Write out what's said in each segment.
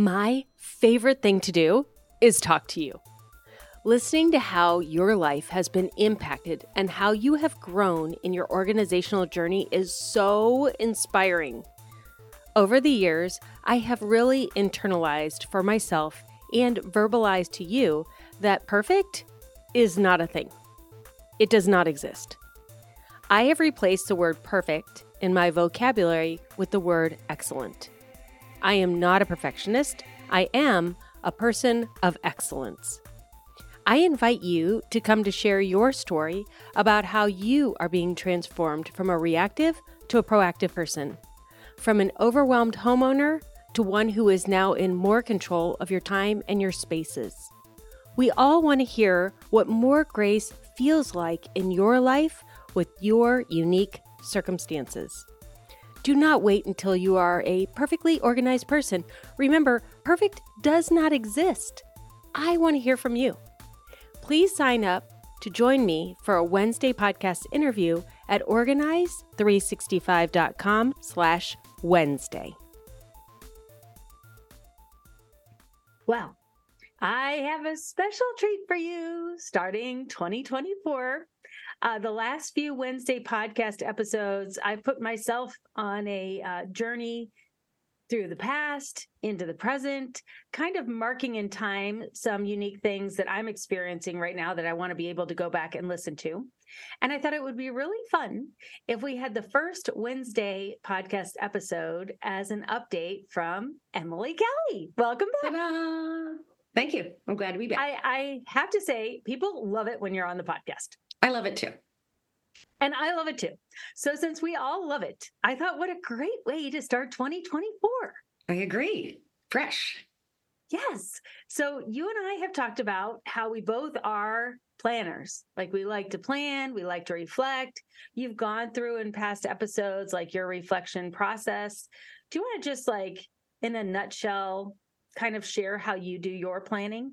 My favorite thing to do is talk to you. Listening to how your life has been impacted and how you have grown in your organizational journey is so inspiring. Over the years, I have really internalized for myself and verbalized to you that perfect is not a thing. It does not exist. I have replaced the word perfect in my vocabulary with the word excellent. I am not a perfectionist, I am a person of excellence. I invite you to come to share your story about how you are being transformed from a reactive to a proactive person, from an overwhelmed homeowner to one who is now in more control of your time and your spaces. We all want to hear what more grace feels like in your life with your unique circumstances. Do not wait until you are a perfectly organized person. Remember, perfect does not exist. I want to hear from you. Please sign up to join me for a Wednesday podcast interview at organize365.com slash Wednesday. Well, I have a special treat for you starting 2024. Uh, the last few Wednesday podcast episodes, I've put myself on a uh, journey through the past into the present, kind of marking in time some unique things that I'm experiencing right now that I want to be able to go back and listen to. And I thought it would be really fun if we had the first Wednesday podcast episode as an update from Emily Kelly. Welcome back. Ta-da! Thank you. I'm glad to be back. I, I have to say, people love it when you're on the podcast. I love it too. And I love it too. So, since we all love it, I thought what a great way to start 2024. I agree. Fresh. Yes. So, you and I have talked about how we both are planners. Like, we like to plan, we like to reflect. You've gone through in past episodes, like your reflection process. Do you want to just, like, in a nutshell, kind of share how you do your planning?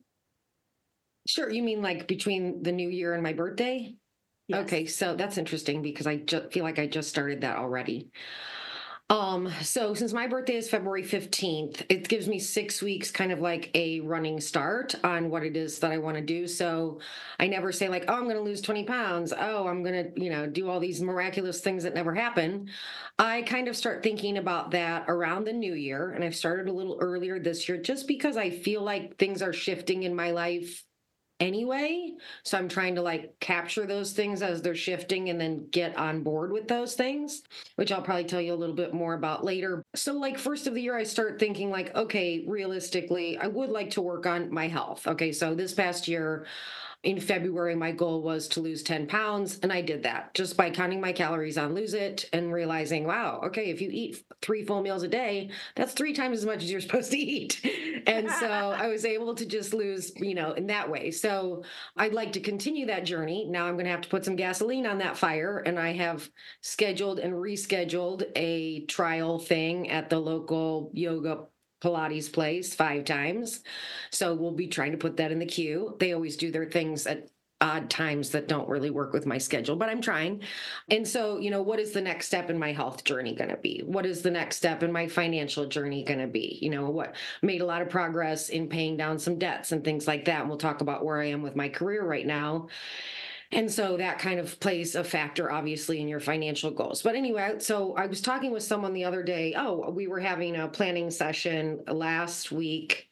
Sure. You mean like between the new year and my birthday? Yes. Okay, so that's interesting because I just feel like I just started that already. Um, so since my birthday is February 15th, it gives me six weeks kind of like a running start on what it is that I want to do. So I never say like, oh, I'm gonna lose 20 pounds. Oh, I'm gonna, you know, do all these miraculous things that never happen. I kind of start thinking about that around the new year. And I've started a little earlier this year just because I feel like things are shifting in my life anyway. So I'm trying to like capture those things as they're shifting and then get on board with those things, which I'll probably tell you a little bit more about later. So, like, first of the year, I start thinking, like, okay, realistically, I would like to work on my health. Okay. So this past year, in February, my goal was to lose 10 pounds, and I did that just by counting my calories on Lose It and realizing, wow, okay, if you eat three full meals a day, that's three times as much as you're supposed to eat. And so I was able to just lose, you know, in that way. So I'd like to continue that journey. Now I'm going to have to put some gasoline on that fire, and I have scheduled and rescheduled a trial thing at the local yoga Pilates place five times. So we'll be trying to put that in the queue. They always do their things at odd times that don't really work with my schedule, but I'm trying. And so, you know, what is the next step in my health journey going to be? What is the next step in my financial journey going to be? You know, what made a lot of progress in paying down some debts and things like that. And we'll talk about where I am with my career right now. And so that kind of plays a factor, obviously, in your financial goals. But anyway, so I was talking with someone the other day. Oh, we were having a planning session last week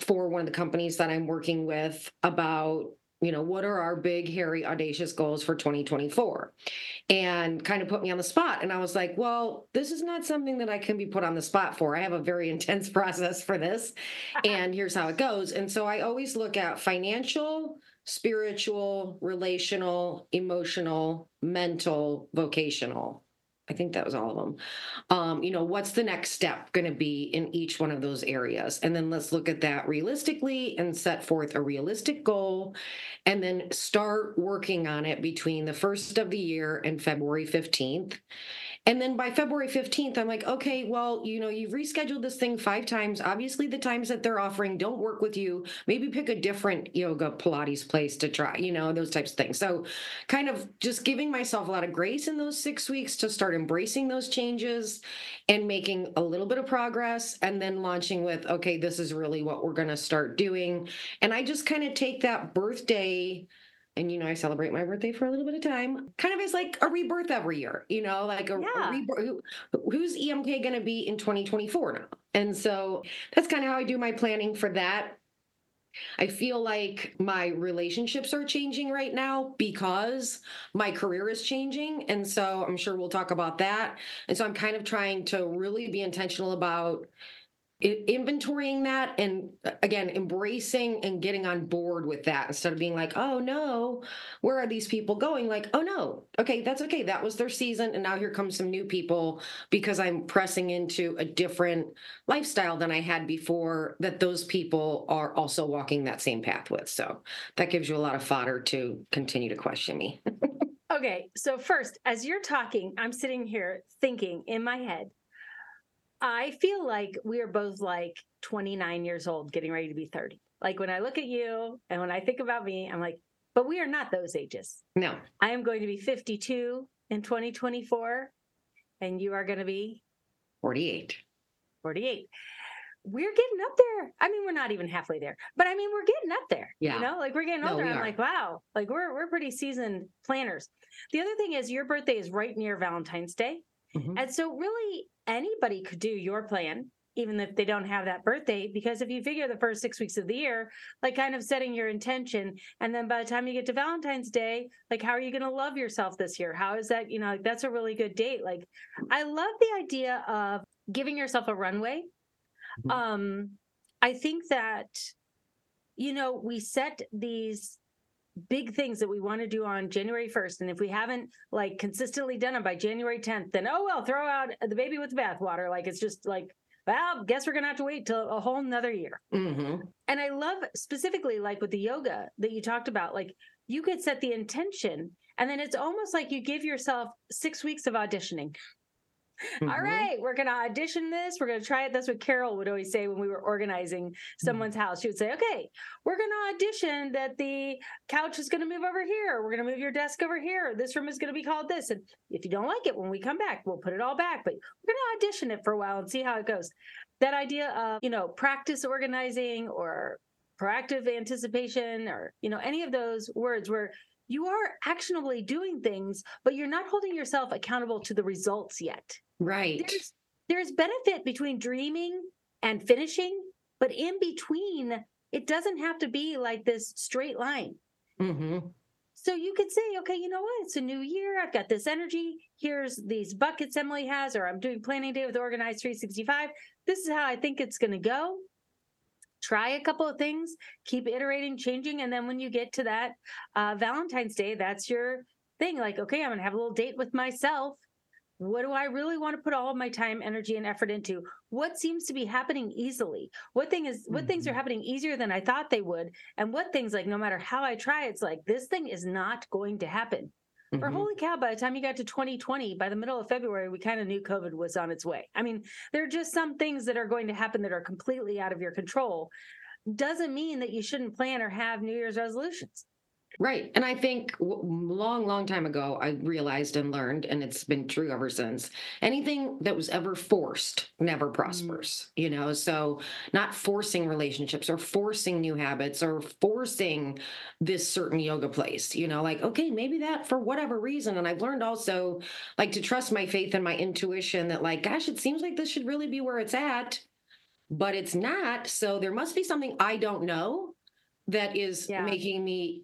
for one of the companies that I'm working with about you know what are our big hairy audacious goals for 2024 and kind of put me on the spot and i was like well this is not something that i can be put on the spot for i have a very intense process for this and here's how it goes and so i always look at financial spiritual, relational, emotional, mental, vocational. I think that was all of them. Um, you know, what's the next step going to be in each one of those areas? And then let's look at that realistically and set forth a realistic goal and then start working on it between the first of the year and February 15th And then by February 15th, I'm like, okay, well, you know, you've rescheduled this thing five times. Obviously, the times that they're offering don't work with you. Maybe pick a different yoga Pilates place to try, you know, those types of things. So, kind of just giving myself a lot of grace in those six weeks to start embracing those changes and making a little bit of progress and then launching with, okay, this is really what we're going to start doing. And I just kind of take that birthday and you know I celebrate my birthday for a little bit of time, kind of as like a rebirth every year, you know, like a, Yeah. a rebirth. Who, who's EMK going to be in 2024 now? And so that's kind of how I do my planning for that. I feel like my relationships are changing right now because my career is changing. And so I'm sure we'll talk about that. And so I'm kind of trying to really be intentional about inventorying that and uh, again embracing and getting on board with that instead of being like oh no where are these people going? Like oh no okay that's okay that was their season and now here comes some new people because i'm pressing into a different lifestyle than i had before that those people are also walking that same path with. So that gives you a lot of fodder to continue to question me. Okay, so first, as you're talking, I'm sitting here thinking in my head, I feel like we are both like 29 years old, getting ready to be 30. Like when I look at you and when I think about me, I'm like, but we are not those ages. no I am going to be 52 in 2024, and you are going to be 48 48. We're getting up there. I mean, we're not even halfway there, but I mean, we're getting up there. Yeah. You know, like we're getting No, older. we I'm are. like, wow, like we're we're pretty seasoned planners. The other thing is your birthday is right near Valentine's Day. Mhm. And so really anybody could do your plan, even if they don't have that birthday, because if you figure the first six weeks of the year, like kind of setting your intention, and then by the time you get to Valentine's Day, like how are you gonna love yourself this year? How is that, you know, like that's a really good date. Like I love the idea of giving yourself a runway. Mhm. Um, I think that, you know, we set these big things that we want to do on January 1st. And if we haven't like consistently done them by January 10th, then oh well, throw out the baby with the bathwater. Like it's just like, well, guess we're gonna have to wait till a whole nother year. Mhm. And I love specifically like with the yoga that you talked about, like you could set the intention and then it's almost like you give yourself six weeks of auditioning. All Mhm. right, we're going to audition this. We're going to try it. That's what Carol would always say when we were organizing someone's house. She would say, okay, we're going to audition that the couch is going to move over here. We're going to move your desk over here. This room is going to be called this. And if you don't like it when we come back, we'll put it all back. But we're going to audition it for a while and see how it goes. That idea of, you know, practice organizing or proactive anticipation or, you know, any of those words where you are actionably doing things, but you're not holding yourself accountable to the results yet. Right. There's there's benefit between dreaming and finishing but in between it doesn't have to be like this straight line. Hmm so you could say okay you know what? It's a new year. I've got this energy. Here's these buckets emily has or i'm doing planning day with Organize 365 this is how i think it's going to go try a couple of things keep iterating changing and then when you get to that uh, valentine's day that's your thing like okay i'm going to have a little date with myself what do I really want to put all of my time, energy, and effort into? What seems to be happening easily? What thing is what things are Mhm. happening easier than I thought they would? And what things like no matter how I try, it's like this thing is not going to happen. Or Mhm. holy cow, by the time you got to 2020, by the middle of February, we kind of knew COVID was on its way. I mean, there are just some things that are going to happen that are completely out of your control. Doesn't mean that you shouldn't plan or have New Year's resolutions. Right. And I think w- long, long time ago, I realized and learned, and it's been true ever since anything that was ever forced never mm. prospers, you know? So, not forcing relationships or forcing new habits or forcing this certain yoga place, you know, like, okay, maybe that for whatever reason. And I've learned also, like, to trust my faith and my intuition that, like, gosh, it seems like this should really be where it's at, but it's not. So, there must be something I don't know that is Yeah. making me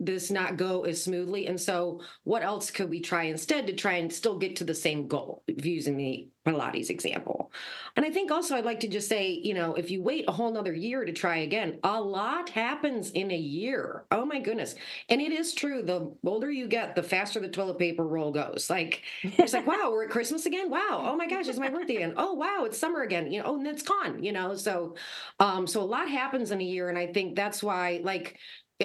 this not go as smoothly and so what else could we try instead to try and still get to the same goal if using the pilates example. And i think also i'd like to just say you know if you wait a whole nother year to try again a lot happens in a year. Oh my goodness. And it is true the older you get the faster the toilet paper roll goes. Like it's like wow we're at christmas again? Wow. Oh my gosh it's my birthday again. Oh wow it's summer again. You know oh and it's gone you know so um so a lot happens in a year and i think that's why like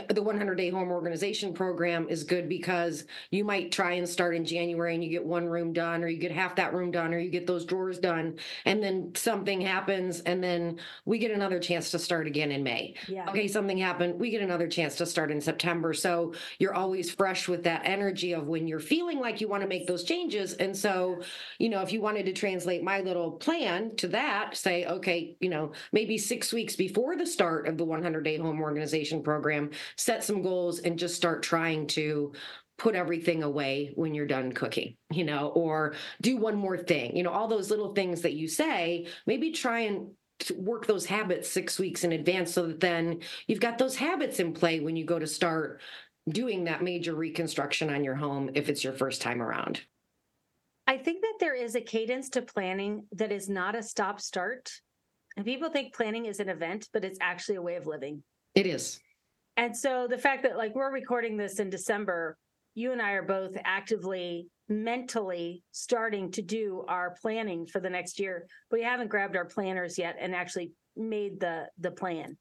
the 100 day home organization program is good because you might try and start in January and you get one room done or you get half that room done or you get those drawers done and then something happens and then we get another chance to start again in May. Yeah. Okay, something happened, we get another chance to start in September. So you're always fresh with that energy of when you're feeling like you want to make those changes. And so, you know, if you wanted to translate my little plan to that, say, okay, you know, maybe six weeks before the start of the 100 day home organization program, set some goals and just start trying to put everything away when you're done cooking, you know, or do one more thing, you know, all those little things that you say, maybe try and work those habits six weeks in advance so that then you've got those habits in play when you go to start doing that major reconstruction on your home if it's your first time around. I think that there is a cadence to planning that is not a stop start. And people think planning is an event, but it's actually a way of living. It is. And so the fact that like we're recording this in December, you and I are both actively mentally starting to do our planning for the next year. We haven't grabbed our planners yet and actually made the the plan.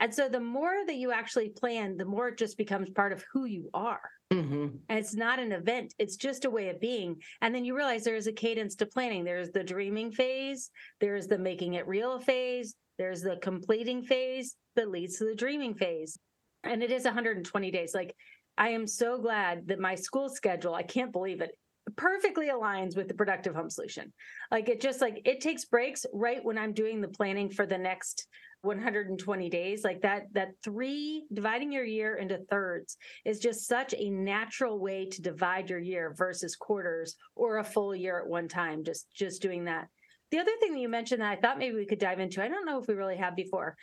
And so the more that you actually plan, the more it just becomes part of who you are. Mm-hmm. And it's not an event, it's just a way of being. And then you realize there is a cadence to planning. There's the dreaming phase, there's the making it real phase, there's the completing phase that leads to the dreaming phase and it is 120 days. Like I am so glad that my school schedule, I can't believe it, perfectly aligns with the productive home solution. Like it just like it takes breaks right when I'm doing the planning for the next 120 days like that that three dividing your year into thirds is just such a natural way to divide your year versus quarters or a full year at one time just just doing that the other thing that you mentioned that i thought maybe we could dive into i don't know if we really have before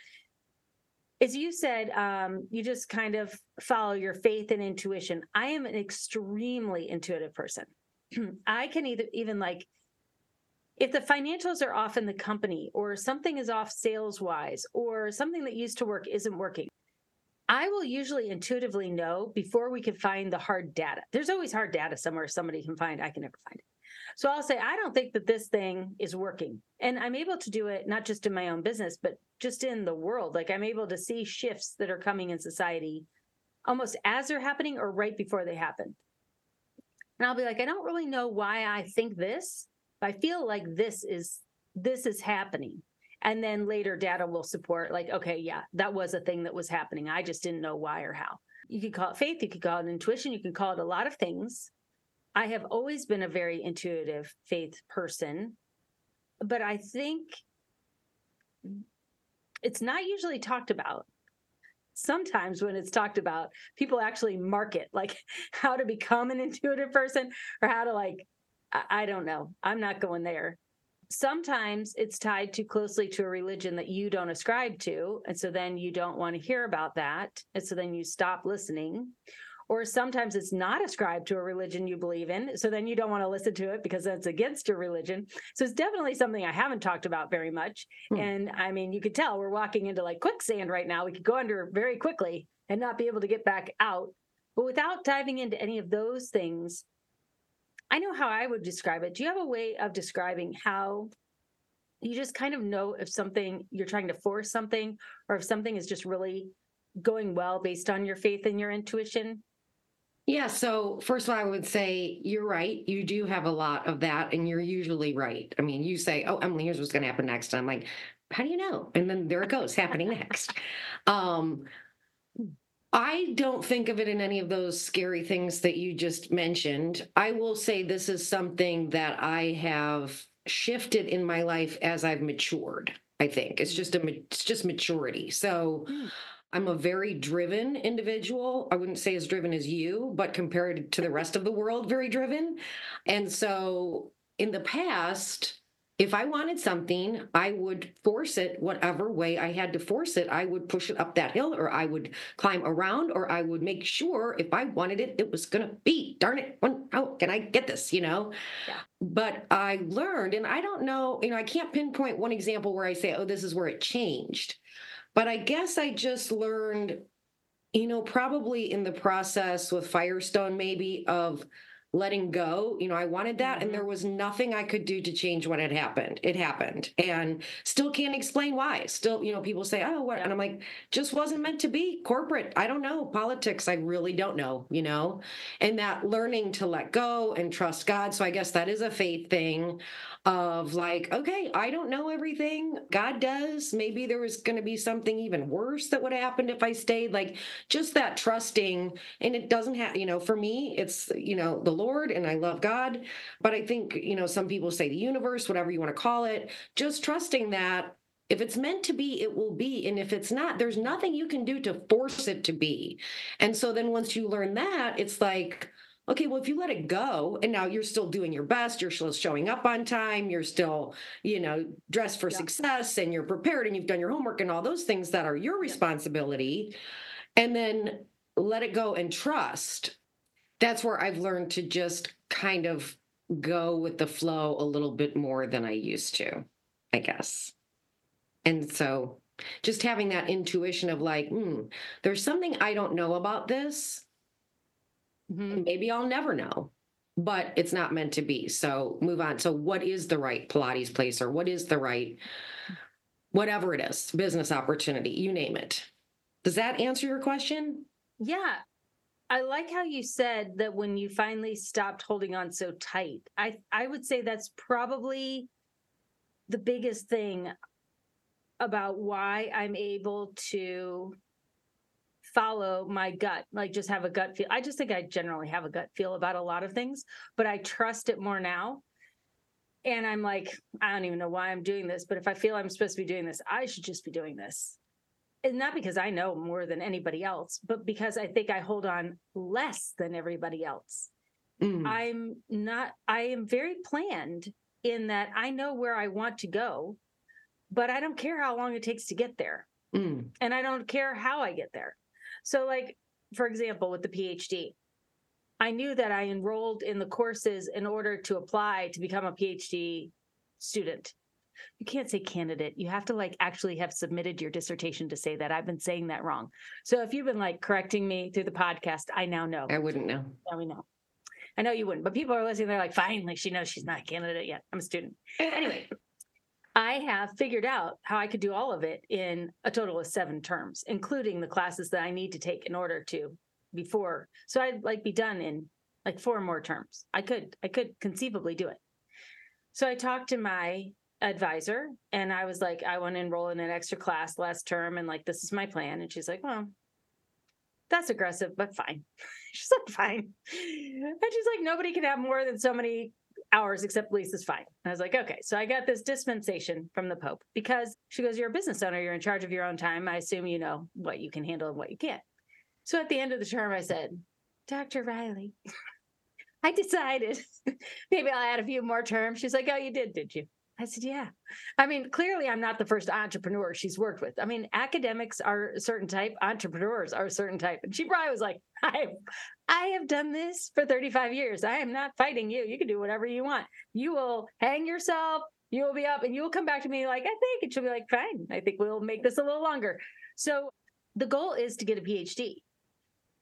as you said, um, you just kind of follow your faith and intuition. I am an extremely intuitive person. I can either even like if the financials are off in the company or something is off sales wise or something that used to work isn't working. I will usually intuitively know before we can find the hard data. There's always hard data somewhere somebody can find. I can never find it. So I'll say, I don't think that this thing is working. And I'm able to do it not just in my own business, but just in the world. Like I'm able to see shifts that are coming in society almost as they're happening or right before they happen. And I'll be like, I don't really know why I think this, but I feel like this is this is happening. And then later data will support like, okay, yeah, that was a thing that was happening. I just didn't know why or how. You could call it faith, you could call it intuition, you can call it a lot of things. I have always been a very intuitive faith person, but I think it's not usually talked about. Sometimes when it's talked about, people actually market like how to become an intuitive person or how to like, I, I don't know. I'm not going there. Sometimes it's tied too closely to a religion that you don't ascribe to. And so then you don't want to hear about that. And so then you stop listening or sometimes it's not ascribed to a religion you believe in. So then you don't want to listen to it because that's against your religion. So it's definitely something I haven't talked about very much. Hmm. And I mean, you could tell we're walking into like quicksand right now. We could go under very quickly and not be able to get back out. But without diving into any of those things, I know how I would describe it. Do you have a way of describing how you just kind of know if something you're trying to force something or if something is just really going well based on your faith and your intuition? Yeah. So, first of all, I would say you're right. You do have a lot of that, and you're usually right. I mean, you say, Oh, Emily, here's what's going to happen next. And I'm like, How do you know? And then there it goes, happening next. Um, I don't think of it in any of those scary things that you just mentioned. I will say this is something that I have shifted in my life as I've matured. I think it's just a it's just maturity. So mm. I'm a very driven individual. I wouldn't say as driven as you, but compared to the rest of the world, very driven. And so in the past, if I wanted something, I would force it whatever way I had to force it. I would push it up that hill, or I would climb around, or I would make sure if I wanted it, it was going to be. Darn it, when, oh, how can I get this? You know? Yeah. But I learned, and I don't know, you know, I can't pinpoint one example where I say, oh, this is where it changed. But I guess I just learned, you know, probably in the process with Firestone, maybe of letting go. You know, I wanted that, Mhm. and there was nothing I could do to change what had happened. It happened, and still can't explain why. Still, you know, people say, "Oh, what?" Yeah. And I'm like, just wasn't meant to be. Corporate, I don't know. Politics, I really don't know. You know, and that learning to let go and trust God. So I guess that is a faith thing of like, okay, I don't know everything. God does. Maybe there was going to be something even worse that would have happened if I stayed. Like just that trusting. And it doesn't have, you know, for me, it's, you know, the Lord and I love God. But I think, you know, some people say the universe, whatever you want to call it, just trusting that if it's meant to be, it will be. And if it's not, there's nothing you can do to force it to be. And so then once you learn that, it's like, okay, well, if you let it go and now you're still doing your best, you're still showing up on time, you're still, you know, dressed for Yeah. success and you're prepared and you've done your homework and all those things that are your responsibility. And then let it go and trust. That's where I've learned to just kind of go with the flow a little bit more than I used to, I guess. And so just having that intuition of like, hmm, there's something I don't know about this. Mhm. Maybe I'll never know, but it's not meant to be. So move on. So, what is the right Pilates place or what is the right, whatever it is, business opportunity, you name it? Does that answer your question? Yeah. I like how you said that when you finally stopped holding on so tight. I I would say that's probably the biggest thing about why I'm able to follow my gut, like just have a gut feel. I just think I generally have a gut feel about a lot of things, but I trust it more now. And I'm like, I don't even know why I'm doing this, but if I feel I'm supposed to be doing this, I should just be doing this and not because I know more than anybody else, but because I think I hold on less than everybody else. Mm, I'm not, I am very planned in that I know where I want to go, but I don't care how long it takes to get there. mm, And I don't care how I get there. So, like, for example, with the PhD, I knew that I enrolled in the courses in order to apply to become a PhD student. You can't say candidate. You have to like actually have submitted your dissertation to say that. I've been saying that wrong. So if you've been like correcting me through the podcast, I now know. I wouldn't know. Now we know. I know you wouldn't, but people are listening. They're like, finally, she knows she's not a candidate yet. I'm a student. Anyway, I have figured out how I could do all of it in a total of seven terms, including the classes that I need to take in order to before. So I'd like be done in like four more terms. I could, I could conceivably do it. So I talked to my advisor and I was like, I want to enroll in an extra class last term. And like, this is my plan. And she's like, well, that's aggressive, but fine. She's like, fine. And she's like, nobody can have more than so many hours except Lisa's fine. And I was like, okay. So I got this dispensation from the Pope because she goes, You're a business owner, you're in charge of your own time. I assume you know what you can handle and what you can't. So at the end of the term, I said, Dr. Riley, I decided maybe I'll add a few more terms. She's like, Oh, you did, did you? I said, Yeah. I mean, clearly, I'm not the first entrepreneur she's worked with. I mean, academics are a certain type, entrepreneurs are a certain type. And she probably was like, I, I have done this for 35 years. I am not fighting you. You can do whatever you want. You will hang yourself. You will be up and you will come back to me like, I think. And she'll be like, fine. I think we'll make this a little longer. So the goal is to get a PhD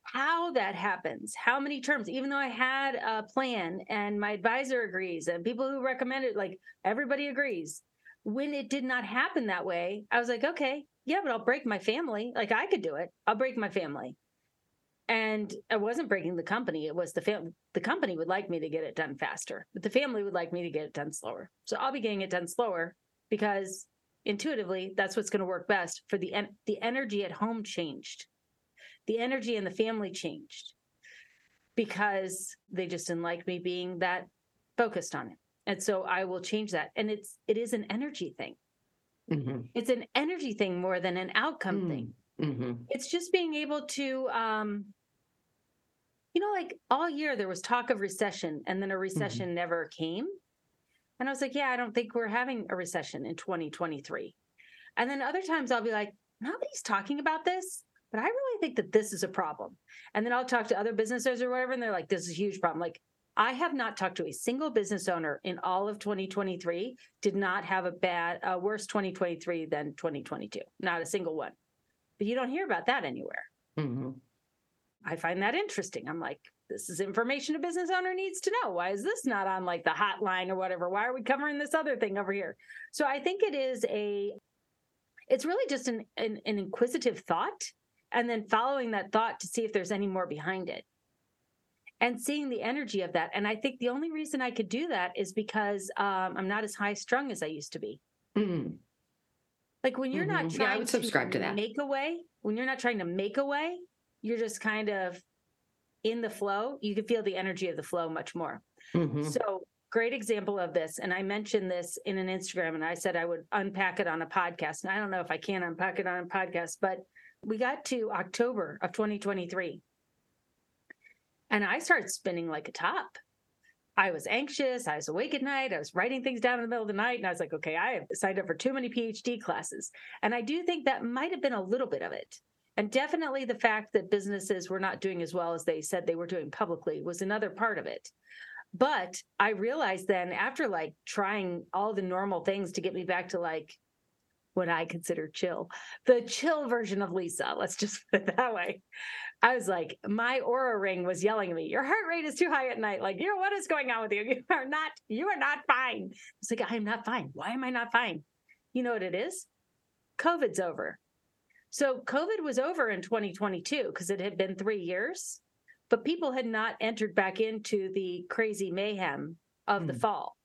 how that happens, how many terms, even though I had a plan and my advisor agrees and people who recommend it, like everybody agrees. When it did not happen that way, I was like, okay, yeah, but I'll break my family. Like I could do it. I'll break my family. And I wasn't breaking the company. It was the family. the company would like me to get it done faster, but the family would like me to get it done slower. So I'll be getting it done slower because intuitively that's what's going to work best for the en- the energy at home changed the energy in the family changed because they just didn't like me being that focused on it. And so I will change that. And it's it is an energy thing. Mhm, It's an energy thing more than an outcome Mm. thing. mhm, It's just being able to um you know like all year there was talk of recession and then a recession never came. And I was like, yeah, I don't think we're having a recession in 2023. And then other times I'll be like, nobody's talking about this, but I really think that this is a problem. And then I'll talk to other business owners or whatever, and they're like, this is a huge problem. Like, I have not talked to a single business owner in all of 2023, did not have a bad, uh, worse 2023 than 2022. Not a single one. But you don't hear about that anywhere. mhm. I find that interesting. I'm like, this is information a business owner needs to know. Why is this not on like the hotline or whatever? Why are we covering this other thing over here? So I think it is a, it's really just an, an, an inquisitive thought and then following that thought to see if there's any more behind it and seeing the energy of that. And I think the only reason I could do that is because um, I'm not as high strung as I used to be. Mm. Like when you're not Mhm. Yeah, I trying would subscribe to that. make a way, when you're not trying to make a way, you're just kind of in the flow. You can feel the energy of the flow much more. Mhm. So, great example of this. And I mentioned this in an Instagram and I said I would unpack it on a podcast. And I don't know if I can unpack it on a podcast, but we got to October of 2023. And I started spinning like a top. I was anxious. I was awake at night. I was writing things down in the middle of the night. And I was like, okay, I have signed up for too many PhD classes. And I do think that might have been a little bit of it. And definitely the fact that businesses were not doing as well as they said they were doing publicly was another part of it. But I realized then after like trying all the normal things to get me back to like what I consider chill, the chill version of Lisa, let's just put it that way. I was like, my Oura ring was yelling at me, your heart rate is too high at night. Like, you know, what is going on with you? You are not, you are not fine. It's like, I'm not fine. Why am I not fine? You know what it is? COVID's over. So COVID was over in 2022 because it had been three years, but people had not entered back into the crazy mayhem of the Hmm. fall.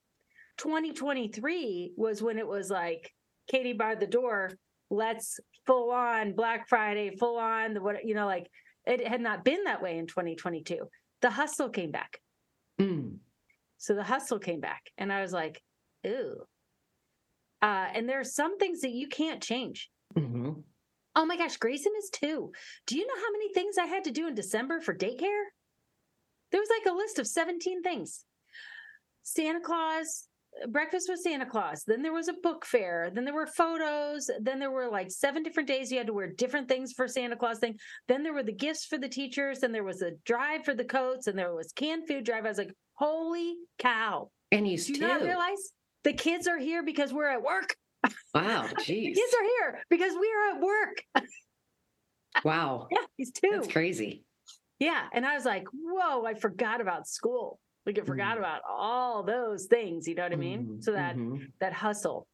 2023 was when it was like Katie barred the door. Let's full on Black Friday, full on the what you know, like it had not been that way in 2022. The hustle came back. Mm. So the hustle came back, and I was like, ooh. Uh, and there are some things that you can't change. Mhm. Oh my gosh, Grayson is two. Do you know how many things I had to do in December for daycare? There was like a list of 17 things. Santa Claus, breakfast with Santa Claus. Then there was a book fair. Then there were photos. Then there were like seven different days you had to wear different things for Santa Claus thing. Then there were the gifts for the teachers. Then there was a drive for the coats. And there was canned food drive. I was like, holy cow. And he's Do you not realize the kids are here because we're at work? Wow, The jeez. kids are here because we are at work. Wow. Yeah, he's two. That's crazy. Yeah. And I was like, whoa, I forgot about school. Like I forgot Mm. about all those things. You know what I mean? Mhm, So that mhm. that hustle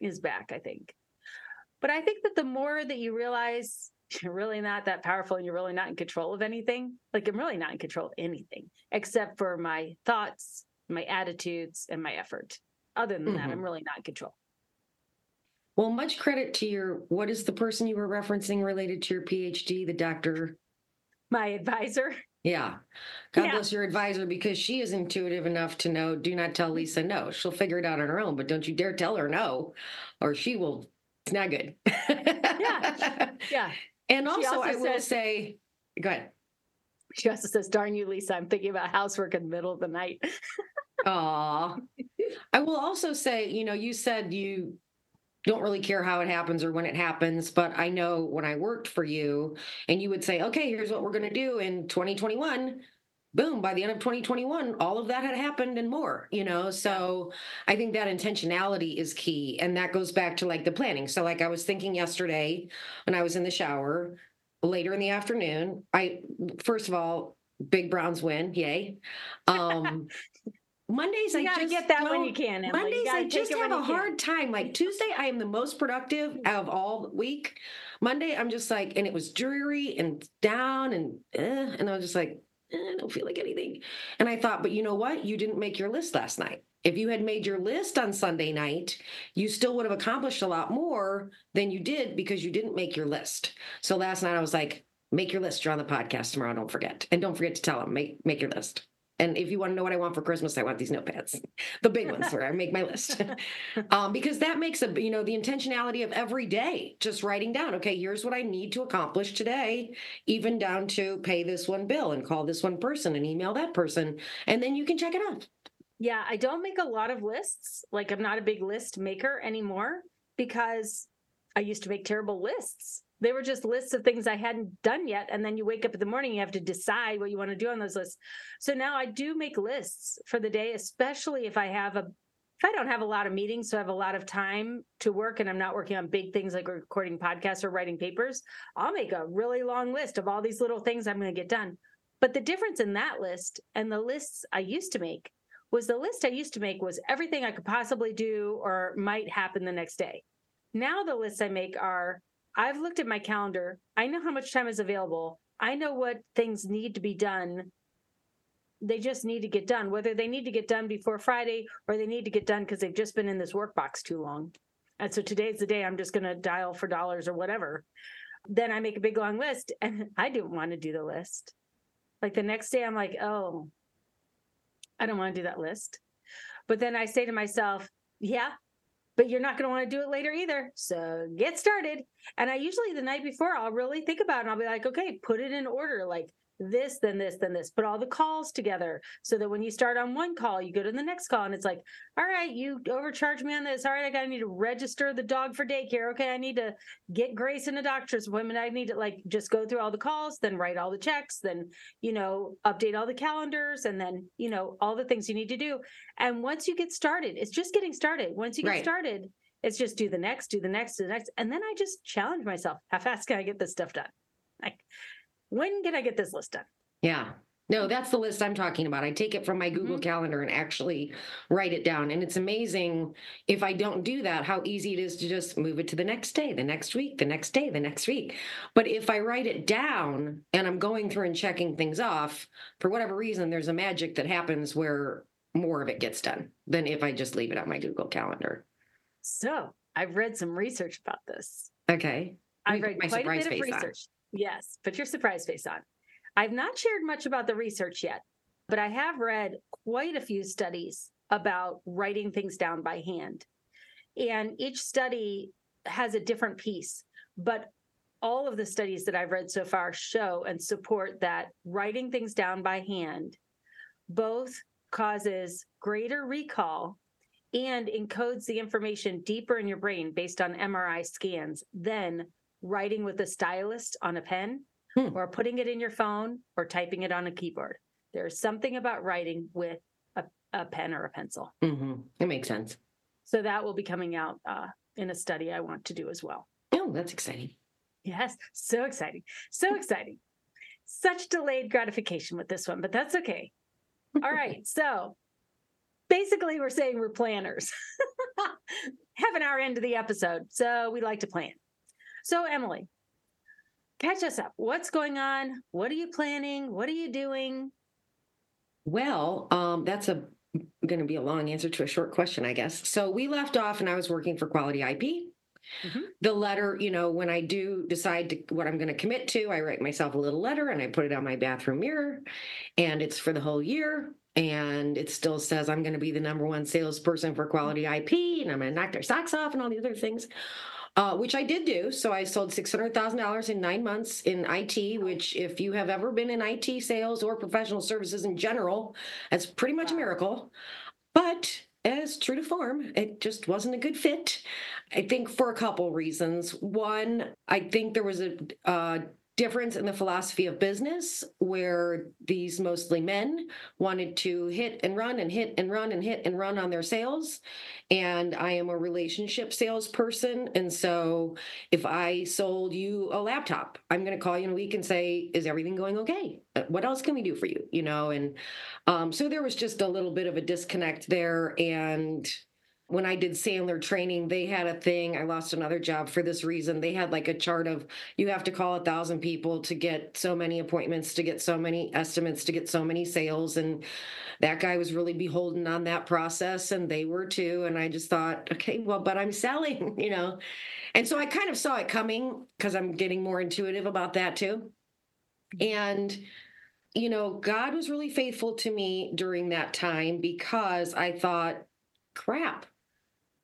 is back, I think. But I think that the more that you realize you're really not that powerful and you're really not in control of anything, like I'm really not in control of anything except for my thoughts, my attitudes, and my effort. Other than that. I'm really not in control. Well, much credit to your, what is the person you were referencing related to your PhD, the doctor? My advisor, Yeah. God Yeah. bless your advisor because she is intuitive enough to know do not tell Lisa no. She'll figure it out on her own, but don't you dare tell her no or she will. It's not good. Yeah. yeah. And She also, also I will says- say, go ahead. She also says, darn you, Lisa, I'm thinking about housework in the middle of the night. Aw. I will also say, you know, you said you don't really care how it happens or when it happens, but I know when I worked for you and you would say, okay, here's what we're going to do in 2021. Boom, by the end of 2021, all of that had happened and more, you know? So I think that intentionality is key. And that goes back to like the planning. So, like I was thinking yesterday when I was in the shower later in the afternoon, I, first of all, Big Browns win, yay. Um, Mondays, You I gotta just get that when you can. Emily. Mondays, I just have a hard time. Like Tuesday, I am the most productive out of all week. Monday, I'm just like, and it was dreary and down and eh, and I was just like, eh, I don't feel like anything. And I thought, but you know what? You didn't make your list last night. If you had made your list on Sunday night, you still would have accomplished a lot more than you did because you didn't make your list. So last night I was like, make your list. You're on the podcast tomorrow. Don't forget. And don't forget to tell them, make make your list. And if you want to know what I want for Christmas, I want these notepads, the big ones where I make my list. um, because that makes a, you know, the intentionality of every day, just writing down, okay, here's what I need to accomplish today, even down to pay this one bill and call this one person and email that person. And then you can check it off. Yeah, I don't make a lot of lists. Like I'm not a big list maker anymore because I used to make terrible lists. They were just lists of things I hadn't done yet. And then you wake up in the morning, you have to decide what you want to do on those lists. So now I do make lists for the day, especially if I have a if I don't have a lot of meetings, so I have a lot of time to work and I'm not working on big things like recording podcasts or writing papers, I'll make a really long list of all these little things I'm going to get done. But the difference in that list and the lists I used to make was the list I used to make was everything I could possibly do or might happen the next day. Now the lists I make are I've looked at my calendar. I know how much time is available. I know what things need to be done. They just need to get done, whether they need to get done before Friday or they need to get done because they've just been in this work box too long. And so today's the day I'm just going to dial for dollars or whatever. Then I make a big long list and I didn't want to do the list. Like the next day, I'm like, oh, I don't want to do that list. But then I say to myself, yeah, but you're not going to want to do it later either. So get started. And I usually the night before, I'll really think about it and I'll be like, okay, put it in order. Like this, then this, then this. Put all the calls together so that when you start on one call, you go to the next call and it's like, all right, you overcharge me on this. All right, I got to need to register the dog for daycare. Okay, I need to get Grace in a doctor's appointment. I need to like just go through all the calls, then write all the checks, then, you know, update all the calendars and then, you know, all the things you need to do. And once you get started, it's just getting started. Once you get right. started, it's just do the next, do the next, do the next. And then I just challenge myself. How fast can I get this stuff done? Like, when can I get this list done? Yeah. No, that's the list I'm talking about. I take it from my Google mm-hmm. Calendar and actually write it down. And it's amazing if I don't do that, how easy it is to just move it to the next day, the next week, the next day, the next week. But if I write it down and I'm going through and checking things off, for whatever reason, there's a magic that happens where more of it gets done than if I just leave it on my Google Calendar. So I've read some research about this. Okay. I've read quite a bit of research. Yes, put your surprise face on. I've not shared much about the research yet, but I have read quite a few studies about writing things down by hand. And each study has a different piece, but all of the studies that I've read so far show and support that writing things down by hand both causes greater recall and encodes the information deeper in your brain based on MRI scans than writing with a stylist on a pen hmm. or putting it in your phone or typing it on a keyboard. There's something about writing with a, a pen or a pencil. Mm-hmm. It makes sense. So that will be coming out uh, in a study I want to do as well. Oh, that's exciting. Yes, so exciting. So exciting. Such delayed gratification with this one, but that's okay. All right. So basically, we're saying we're planners. Have an hour into the episode. So we like to plan. So, Emily, catch us up. What's going on? What are you planning? What are you doing? Well, um, that's a going to be a long answer to a short question, I guess. So we left off, and I was working for Quality IP. Mm-hmm. The letter, you know, when I do decide to, what I'm going to commit to, I write myself a little letter and I put it on my bathroom mirror, and it's for the whole year. And it still says I'm going to be the number one salesperson for Quality IP, and I'm going to knock their socks off and all these other things uh, which I did do. So I sold $600,000 in nine months in IT, which, if you have ever been in IT sales or professional services in general, that's pretty much a miracle. But as true to form, it just wasn't a good fit. I think for a couple reasons. One, I think there was a uh, difference in the philosophy of business where these mostly men wanted to hit and run and hit and run and hit and run on their sales. And i am a relationship salesperson. And so if i sold you a laptop i'm going to call you in a week and say is everything going okay? Uh, what else can we do for you? You know and um, so there was just a little bit of a disconnect there. And when I did Sandler training, they had a thing. I lost another job for this reason. They had like a chart of you have to call a thousand people to get so many appointments, to get so many estimates, to get so many sales. And that guy was really beholden on that process, and they were too. And I just thought, okay, well, but I'm selling, you know. And so I kind of saw it coming because I'm getting more intuitive about that too. And you know, God was really faithful to me during that time because I thought, crap,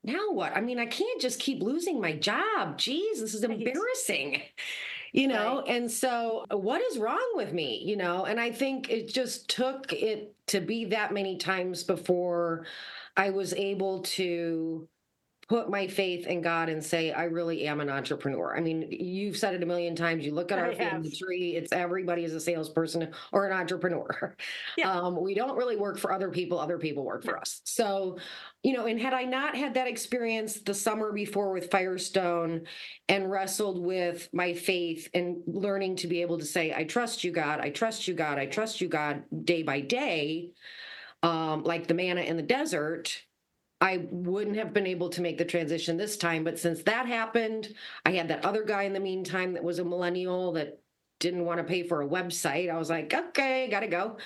now what? I mean, I can't just keep losing my job. Geez, this is embarrassing. You know, right. and so uh, what is wrong with me? You know, and I think it just took it to be that many times before I was able to put my faith in God and say, I really am an entrepreneur. I mean, you've said it a million times. You look at our I family have. tree, it's everybody is a salesperson or an entrepreneur. Yeah. Um, we don't really work for other people, other people work for us. So, you know, and had I not had that experience the summer before with Firestone and wrestled with my faith and learning to be able to say, I trust you, God, I trust you, God, I trust you, God, day by day, um, like the manna in the desert, I wouldn't have been able to make the transition this time. But since that happened, I had that other guy in the meantime that was a millennial that didn't want to pay for a website. I was like, okay, gotta go.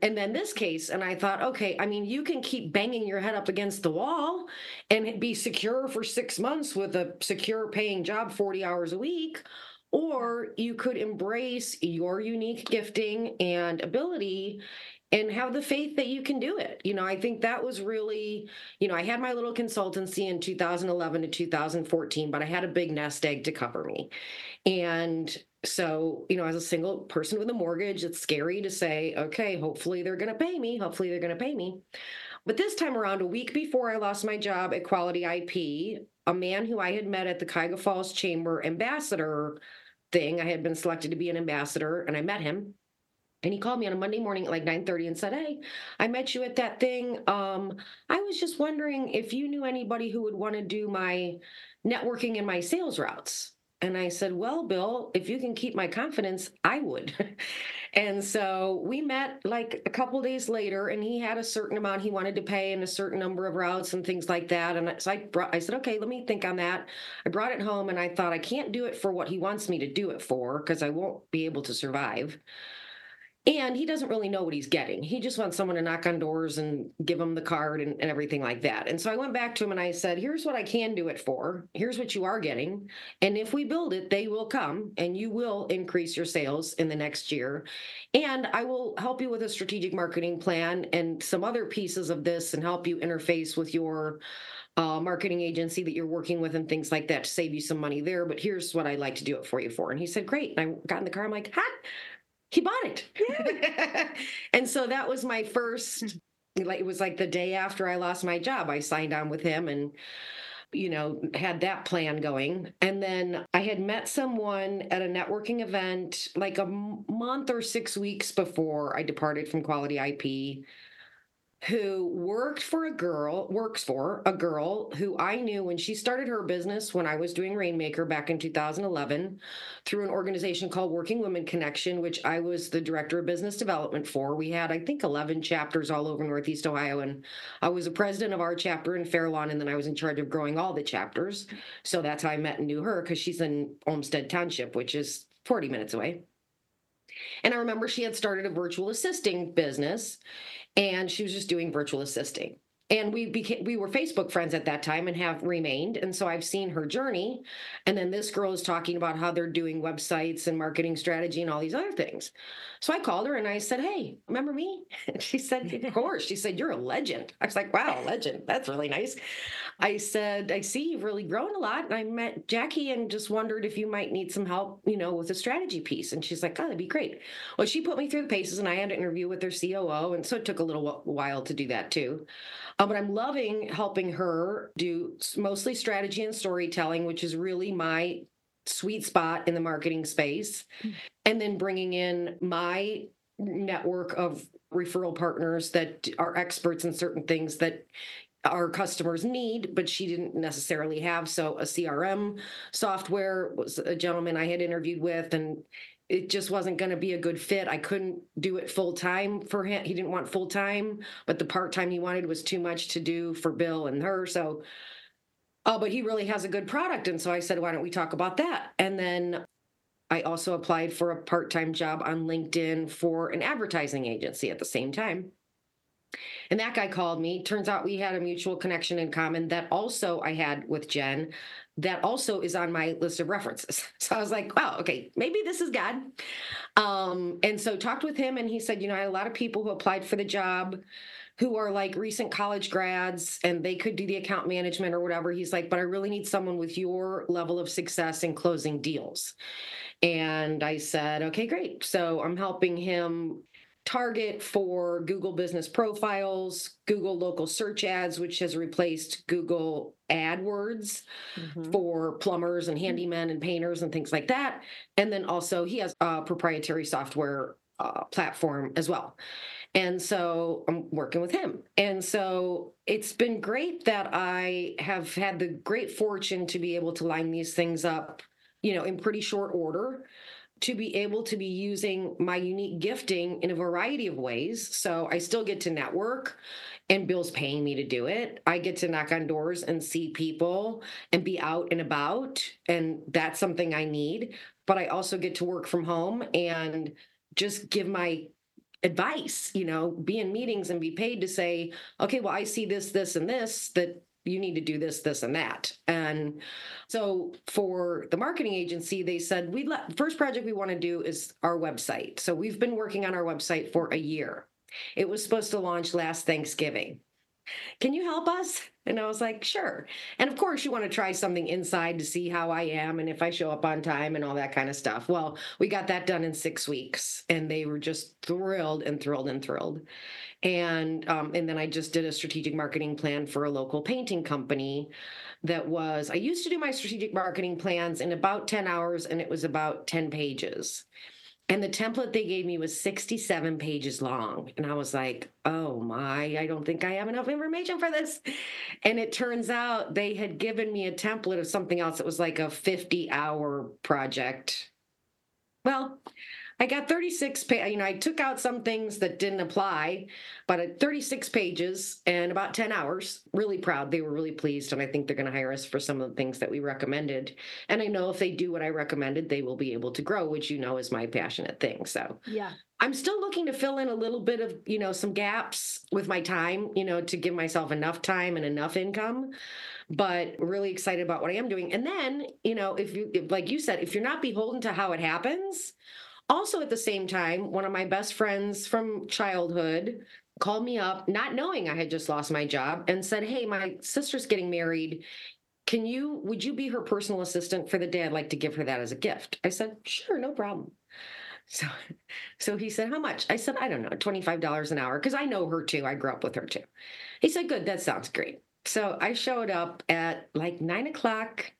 And then this case, and I thought, okay, I mean, you can keep banging your head up against the wall and be secure for six months with a secure paying job, 40 hours a week. Or you could embrace your unique gifting and ability and have the faith that you can do it. You know, I think that was really, you know, I had my little consultancy in 2011 to 2014, but I had a big nest egg to cover me. And so, you know, as a single person with a mortgage, it's scary to say, okay, hopefully they're going to pay me. Hopefully they're going to pay me. But this time around, a week before I lost my job at Quality IP, a man who I had met at the Cuyahoga Falls Chamber ambassador thing, I had been selected to be an ambassador, and I met him. And he called me on a Monday morning at like 9:30 and said, Hey, I met you at that thing. Um, I was just wondering if you knew anybody who would want to do my networking and my sales routes. And I said, Well, Bill, if you can keep my confidence, I would. and so we met like a couple days later, and he had a certain amount he wanted to pay and a certain number of routes and things like that. And so I brought, I said, Okay, let me think on that. I brought it home and I thought I can't do it for what he wants me to do it for because I won't be able to survive. And he doesn't really know what he's getting. He just wants someone to knock on doors and give him the card and, and everything like that. And so I went back to him and I said, Here's what I can do it for. Here's what you are getting. And if we build it, they will come and you will increase your sales in the next year. And I will help you with a strategic marketing plan and some other pieces of this and help you interface with your uh, marketing agency that you're working with and things like that to save you some money there. But here's what I'd like to do it for you for. And he said, Great. And I got in the car. I'm like, Ha! He bought it. and so that was my first hmm. like it was like the day after I lost my job. I signed on with him and you know had that plan going and then i had met someone at a networking event like a month or 6 weeks before i departed from quality ip who worked for a girl, works for a girl who I knew when she started her business when I was doing Rainmaker back in 2011 through an organization called Working Women Connection, which I was the director of business development for. We had, I think, 11 chapters all over Northeast Ohio, and I was a president of our chapter in Fairlawn, and then I was in charge of growing all the chapters. So that's how I met and knew her because she's in Olmsted Township, which is 40 minutes away. And I remember she had started a virtual assisting business and she was just doing virtual assisting. And we became we were Facebook friends at that time and have remained. And so I've seen her journey. And then this girl is talking about how they're doing websites and marketing strategy and all these other things. So I called her and I said, Hey, remember me? And she said, Of course. She said, You're a legend. I was like, Wow, legend. That's really nice. I said, I see you've really grown a lot. And I met Jackie and just wondered if you might need some help, you know, with a strategy piece. And she's like, Oh, that'd be great. Well, she put me through the paces and I had an interview with their COO. And so it took a little while to do that too. Uh, but I'm loving helping her do mostly strategy and storytelling, which is really my sweet spot in the marketing space. And then bringing in my network of referral partners that are experts in certain things that our customers need, but she didn't necessarily have. So a CRM software was a gentleman I had interviewed with, and it just wasn't going to be a good fit. I couldn't do it full time for him. He didn't want full time, but the part time he wanted was too much to do for Bill and her. So, oh, but he really has a good product. And so I said, why don't we talk about that? And then I also applied for a part time job on LinkedIn for an advertising agency at the same time. And that guy called me. Turns out we had a mutual connection in common that also I had with Jen, that also is on my list of references. So I was like, wow, okay, maybe this is God. Um, and so talked with him, and he said, you know, I had a lot of people who applied for the job who are like recent college grads and they could do the account management or whatever. He's like, but I really need someone with your level of success in closing deals. And I said, okay, great. So I'm helping him target for Google business profiles, Google local search ads, which has replaced Google AdWords Mhm. for plumbers and handymen and painters and things like that. And then also he has a proprietary software uh, platform as well. And so I'm working with him. And so it's been great that I have had the great fortune to be able to line these things up, you know, in pretty short order to be able to be using my unique gifting in a variety of ways. So I still get to network and Bill's paying me to do it. I get to knock on doors and see people and be out and about. And that's something I need. But I also get to work from home and just give my advice, you know, be in meetings and be paid to say, okay, well, I see this, this, and this that you need to do this, this, and that. And so for the marketing agency, they said, we let first project we want to do is our website. So we've been working on our website for a year. It was supposed to launch last Thanksgiving. Can you help us? And I was like, sure. And of course, you want to try something inside to see how I am and if I show up on time and all that kind of stuff. Well, we got that done in six weeks and they were just thrilled and thrilled and thrilled. And um, and then I just did a strategic marketing plan for a local painting company that was I used to do my strategic marketing plans in about 10 hours and it was about 10 pages. And the template they gave me was 67 pages long. And I was like, oh my, I don't think I have enough information for this. And it turns out they had given me a template of something else that was like a 50 hour project. Well, I got 36 pa- you know, I took out some things that didn't apply, but at 36 pages and about 10 hours. Really proud. They were really pleased and I think they're going to hire us for some of the things that we recommended. And I know if they do what I recommended, they will be able to grow, which you know is my passionate thing. So, Yeah. I'm still looking to fill in a little bit of, you know, some gaps with my time, you know, to give myself enough time and enough income. But really excited about what I am doing. And then, you know, if you, if, like you said, if you're not beholden to how it happens, also at the same time, one of my best friends from childhood called me up, not knowing I had just lost my job, and said, Hey, my sister's getting married. Can you, would you be her personal assistant for the day? I'd like to give her that as a gift. I said, Sure, no problem. So, so he said, How much? I said, I don't know, $25 an hour, because I know her too. I grew up with her too. He said, Good, that sounds great. So I showed up at like nine o'clock.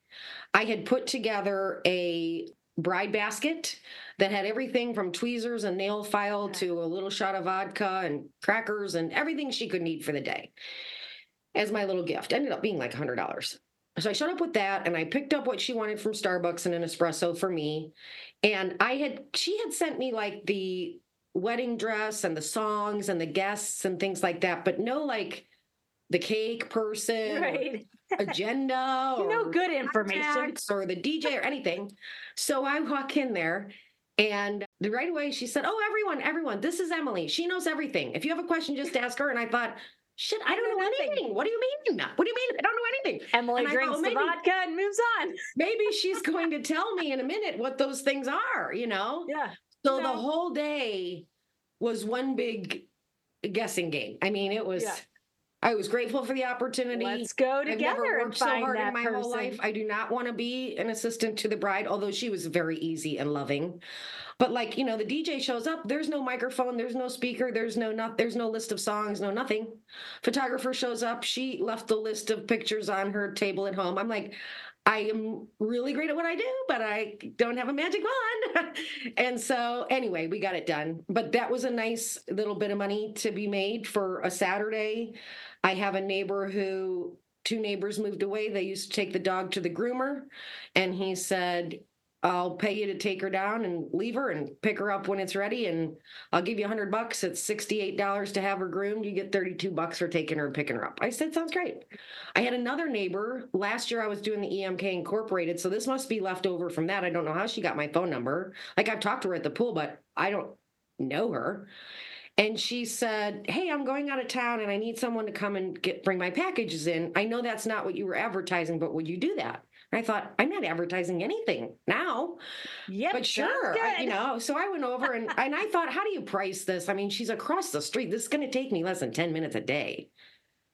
I had put together a bride basket that had everything from tweezers and nail file to a little shot of vodka and crackers and everything she could need for the day as my little gift. Ended up being like $100. So I showed up with that and I picked up what she wanted from Starbucks and an espresso for me. And I had, she had sent me like the wedding dress and the songs and the guests and things like that, but no like the cake person, Right. agenda, You know, good information. or the DJ or anything. So I walk in there and right away she said, Oh, everyone, everyone, this is Emily. She knows everything. If you have a question, just ask her. And I thought, shit, I don't know nothing. anything. What do you mean? What do you mean? I don't know anything. Emily And I thought, drinks well, the maybe- vodka and moves on. Maybe she's going to tell me in a minute what those things are, you know? Yeah. So the whole day was one big guessing game. I mean, it was, Yeah. I was grateful for the opportunity. Let's go together. I've never worked so hard in my person. whole life. I do not want to be an assistant to the bride, although she was very easy and loving. But like, you know, the DJ shows up, there's no microphone, there's no speaker, there's no not there's no list of songs, no nothing. Photographer shows up, she left the list of pictures on her table at home. I'm like, I am really great at what I do, but I don't have a magic wand. and so, anyway, we got it done. But that was a nice little bit of money to be made for a Saturday. I have a neighbor who, two neighbors moved away. They used to take the dog to the groomer. And he said, I'll pay you to take her down and leave her and pick her up when it's ready. And I'll give you a hundred bucks. It's $68 to have her groomed. You get 32 bucks for taking her and picking her up. I said, sounds great. I had another neighbor last year. I was doing the EMK Incorporated, so this must be left over from that. I don't know how she got my phone number. Like I've talked to her at the pool, but I don't know her. And she said, "Hey, I'm going out of town, and I need someone to come and get bring my packages in. I know that's not what you were advertising, but would you do that?" I thought, "I'm not advertising anything now." Yeah, but sure, I- you know. So I went over and and I thought, how do you price this? I mean, she's across the street. This is going to take me less than ten minutes a day.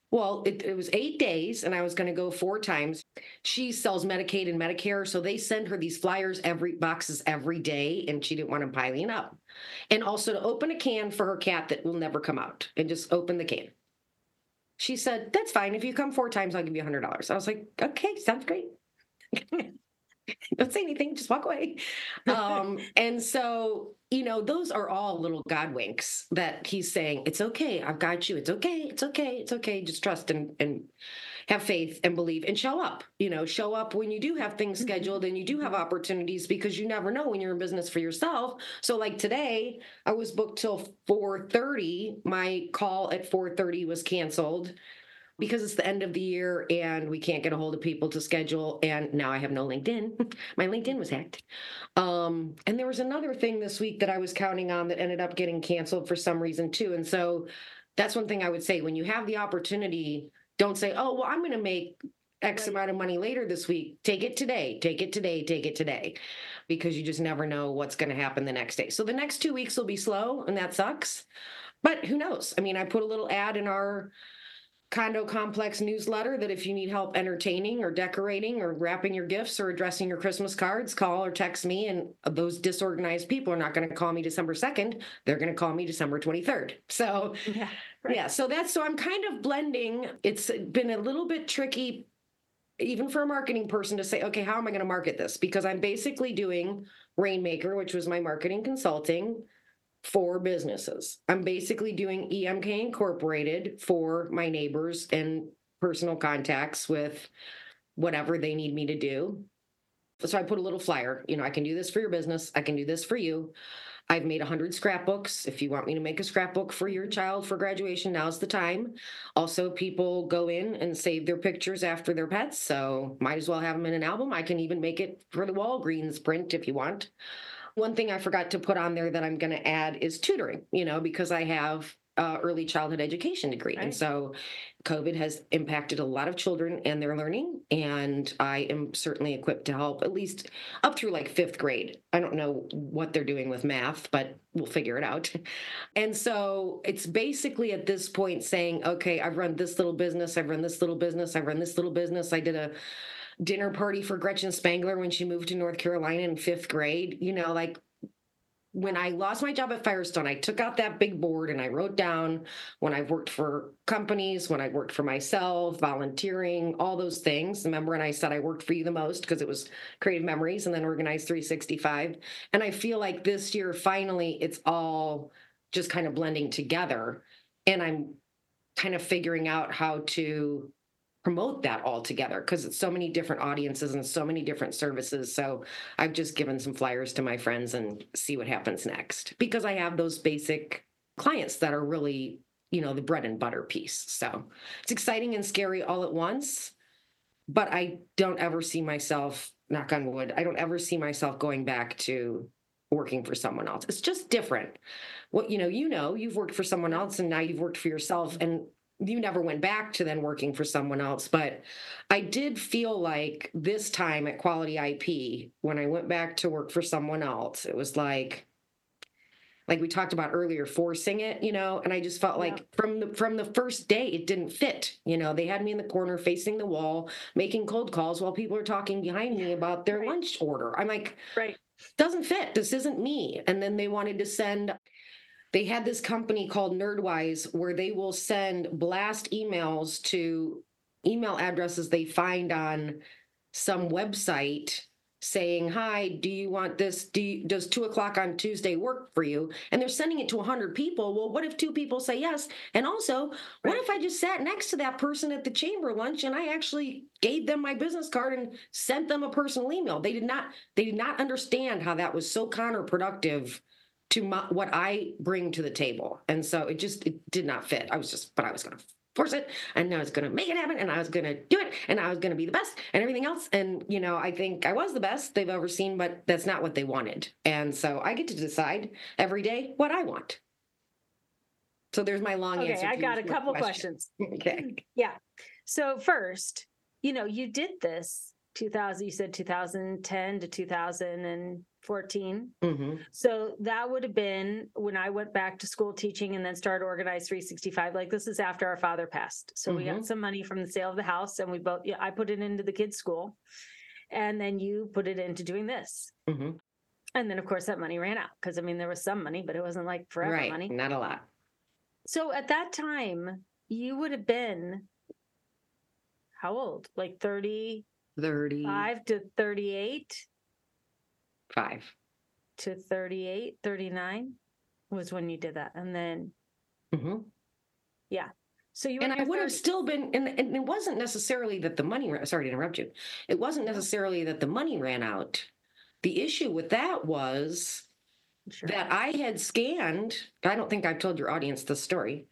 Well, it, it was eight days, and I was going to go four times. She sells Medicaid and Medicare, so they send her these flyers every boxes every day, and she didn't want them piling up. And also to open a can for her cat that will never come out, and just open the can. She said, "That's fine. If you come four times, I'll give you a hundred dollars." I was like, "Okay, sounds great." don't say anything just walk away um and so you know those are all little god winks that he's saying it's okay i've got you it's okay it's okay it's okay just trust and and have faith and believe and show up you know show up when you do have things Mm-hmm. scheduled and you do have opportunities because you never know when you're in business for yourself so like today i was booked till 4.30 my call at 4.30 was canceled because it's the end of the year and we can't get a hold of people to schedule. And now i have no linkedin. My linkedin was hacked. Um, and there was another thing this week that i was counting on that ended up getting canceled for some reason too. And so that's one thing i would say. When you have the opportunity don't say oh well i'm going to make x amount of money later this week. Take it today take it today take it today. Because you just never know what's going to happen the next day. So the next two weeks will be slow and that sucks. But who knows? I mean i put a little ad in our condo complex newsletter that if you need help entertaining or decorating or wrapping your gifts or addressing your Christmas cards, call or text me. And those disorganized people are not going to call me December 2nd. They're going to call me December 23rd. So, Yeah. Right. yeah, so that's so I'm kind of blending. It's been a little bit tricky, even for a marketing person, to say, okay, how am I going to market this? Because I'm basically doing Rainmaker, which was my marketing consulting for businesses. I'm basically doing EMK Incorporated for my neighbors and personal contacts with whatever they need me to do. So I put a little flyer, you know, I can do this for your business, I can do this for you. I've made 100 scrapbooks. If you want me to make a scrapbook for your child for graduation, now's the time. Also, people go in and save their pictures after their pets, so might as well have them in an album. I can even make it for the Walgreens print if you want. One thing I forgot to put on there that I'm going to add is tutoring, you know, because I have uh, early childhood education degree. And so COVID has impacted a lot of children and their learning. And I am certainly equipped to help at least up through like fifth grade. I don't know what they're doing with math, but we'll figure it out. And so it's basically at this point saying, okay, I've run this little business, I've run this little business, I've run this little business. I did a dinner party for Gretchen Spangler when she moved to North Carolina in fifth grade. You know, like when I lost my job at Firestone, I took out that big board and I wrote down when I've worked for companies, when I worked for myself, volunteering, all those things. Remember, and I said I worked for you the most because it was Creative Memories and then Organized 365. And I feel like this year, finally, it's all just kind of blending together. And I'm kind of figuring out how to promote that all together because it's so many different audiences and so many different services. So I've just given some flyers to my friends and see what happens next because I have those basic clients that are really, you know, the bread and butter piece. So it's exciting and scary all at once. But I don't ever see myself, knock on wood, I don't ever see myself going back to working for someone else. It's just different. What you know, you know, you've worked for someone else and now you've worked for yourself and you never went back to then working for someone else. But I did feel like this time at Quality IP, when I went back to work for someone else, it was like, like we talked about earlier, forcing it, you know, and I just felt like Yeah. from the from the first day it didn't fit. You know, they had me in the corner facing the wall, making cold calls while people are talking behind me about their Right. lunch order. I'm like, Right. doesn't fit. This isn't me. And then they wanted to send they had this company called Nerdwise where they will send blast emails to email addresses they find on some website saying, Hi, do you want this? Do you, does two o'clock on Tuesday work for you? And they're sending it to 100 people. Well, what if two people say yes? And also, what if I just sat next to that person at the chamber lunch and I actually gave them my business card and sent them a personal email? They did not, they did not understand how that was so counterproductive to my, what I bring to the table. And so it just it did not fit. I was just, but I was going to force it and I was going to make it happen and I was going to do it and I was going to be the best and everything else. And, you know, I think I was the best they've ever seen, but that's not what they wanted. And so I get to decide every day what I want. So there's my long answer. Okay, answer. I got a couple question. questions. Okay. Yeah. So first, you know, you did this 2000, you said 2010 to 2014. hmm So that would have been when I went back to school teaching and then started Organize 365. Like this is after our father passed. So we got some money from the sale of the house and we both, yeah, I put it into the kids' school and then you put it into doing this. hmm And then of course that money ran out because I mean, there was some money, but it wasn't like forever Right. money. Not a lot. So at that time, you would have been how old? Like 35 35. to 38 to 38, 39 was when you did that. And then, hmm so you were And in I your would have 30s. still been, and, and it wasn't necessarily that the money, sorry to interrupt you. It wasn't necessarily that the money ran out. The issue with that was Sure. that I had scanned. I don't think I've told your audience the story.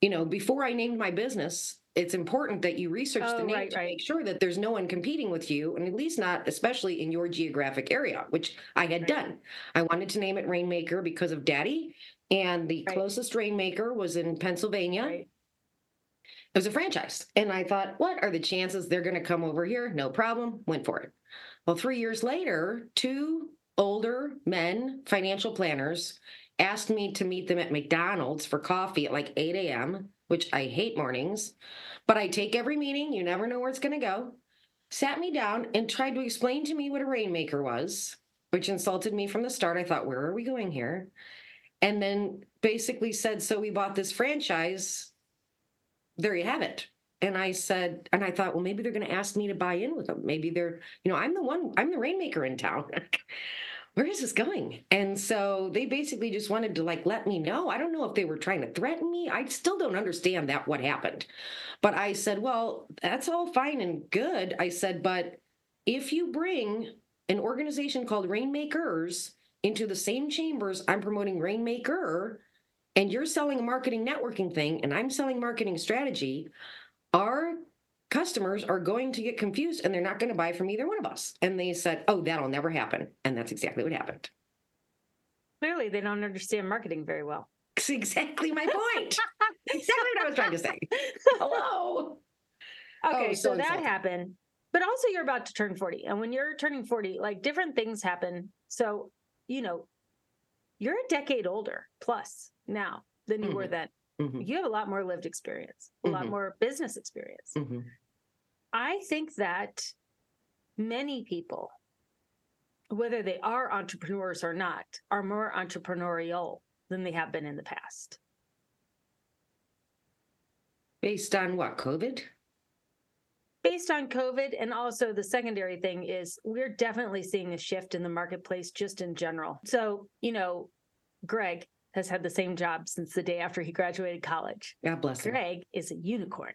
You know, before I named my business, it's important that you research Oh, the name right, to right. make sure that there's no one competing with you, and at least not, especially in your geographic area, which I had Right. done. I wanted to name it Rainmaker because of Daddy, and the closest Rainmaker was in Pennsylvania. It was a franchise. And I thought, what are the chances they're going to come over here? No problem. Went for it. Well, three years later, two older men, financial planners, asked me to meet them at McDonald's for coffee at like 8 a.m., which I hate mornings, but I take every meeting. You never know where it's going to go. Sat me down and tried to explain to me what a rainmaker was, which insulted me from the start. I thought, where are we going here? And then basically said, so we bought this franchise there you have it. And I said, and I thought, well, maybe they're going to ask me to buy in with them. Maybe they're, you know, I'm the one, I'm the rainmaker in town. Where is this going? And so they basically just wanted to like let me know. I don't know if they were trying to threaten me. I still don't understand that what happened. But I said, well, that's all fine and good. I said, but if you bring an organization called Rainmakers into the same chambers I'm promoting Rainmaker, and you're selling a marketing networking thing and I'm selling marketing strategy, our customers are going to get confused and they're not going to buy from either one of us. And they said, Oh, that'll never happen. And that's exactly what happened. Clearly, they don't understand marketing very well. It's exactly my point. exactly what I was trying to say. Hello. Okay, Oh, so, so that happened. But also, you're about to turn 40. And when you're turning 40, like different things happen. So, you know, you're a decade older plus now than you were mm-hmm. then. Mhm, You have a lot more lived experience, a lot Mhm. more business experience. mhm. I think that many people, whether they are entrepreneurs or not, are more entrepreneurial than they have been in the past. Based on what? COVID? Based on COVID, and also the secondary thing is we're definitely seeing a shift in the marketplace just in general. So, you know, Greg has had the same job since the day after he graduated college. God bless him. Greg is a unicorn.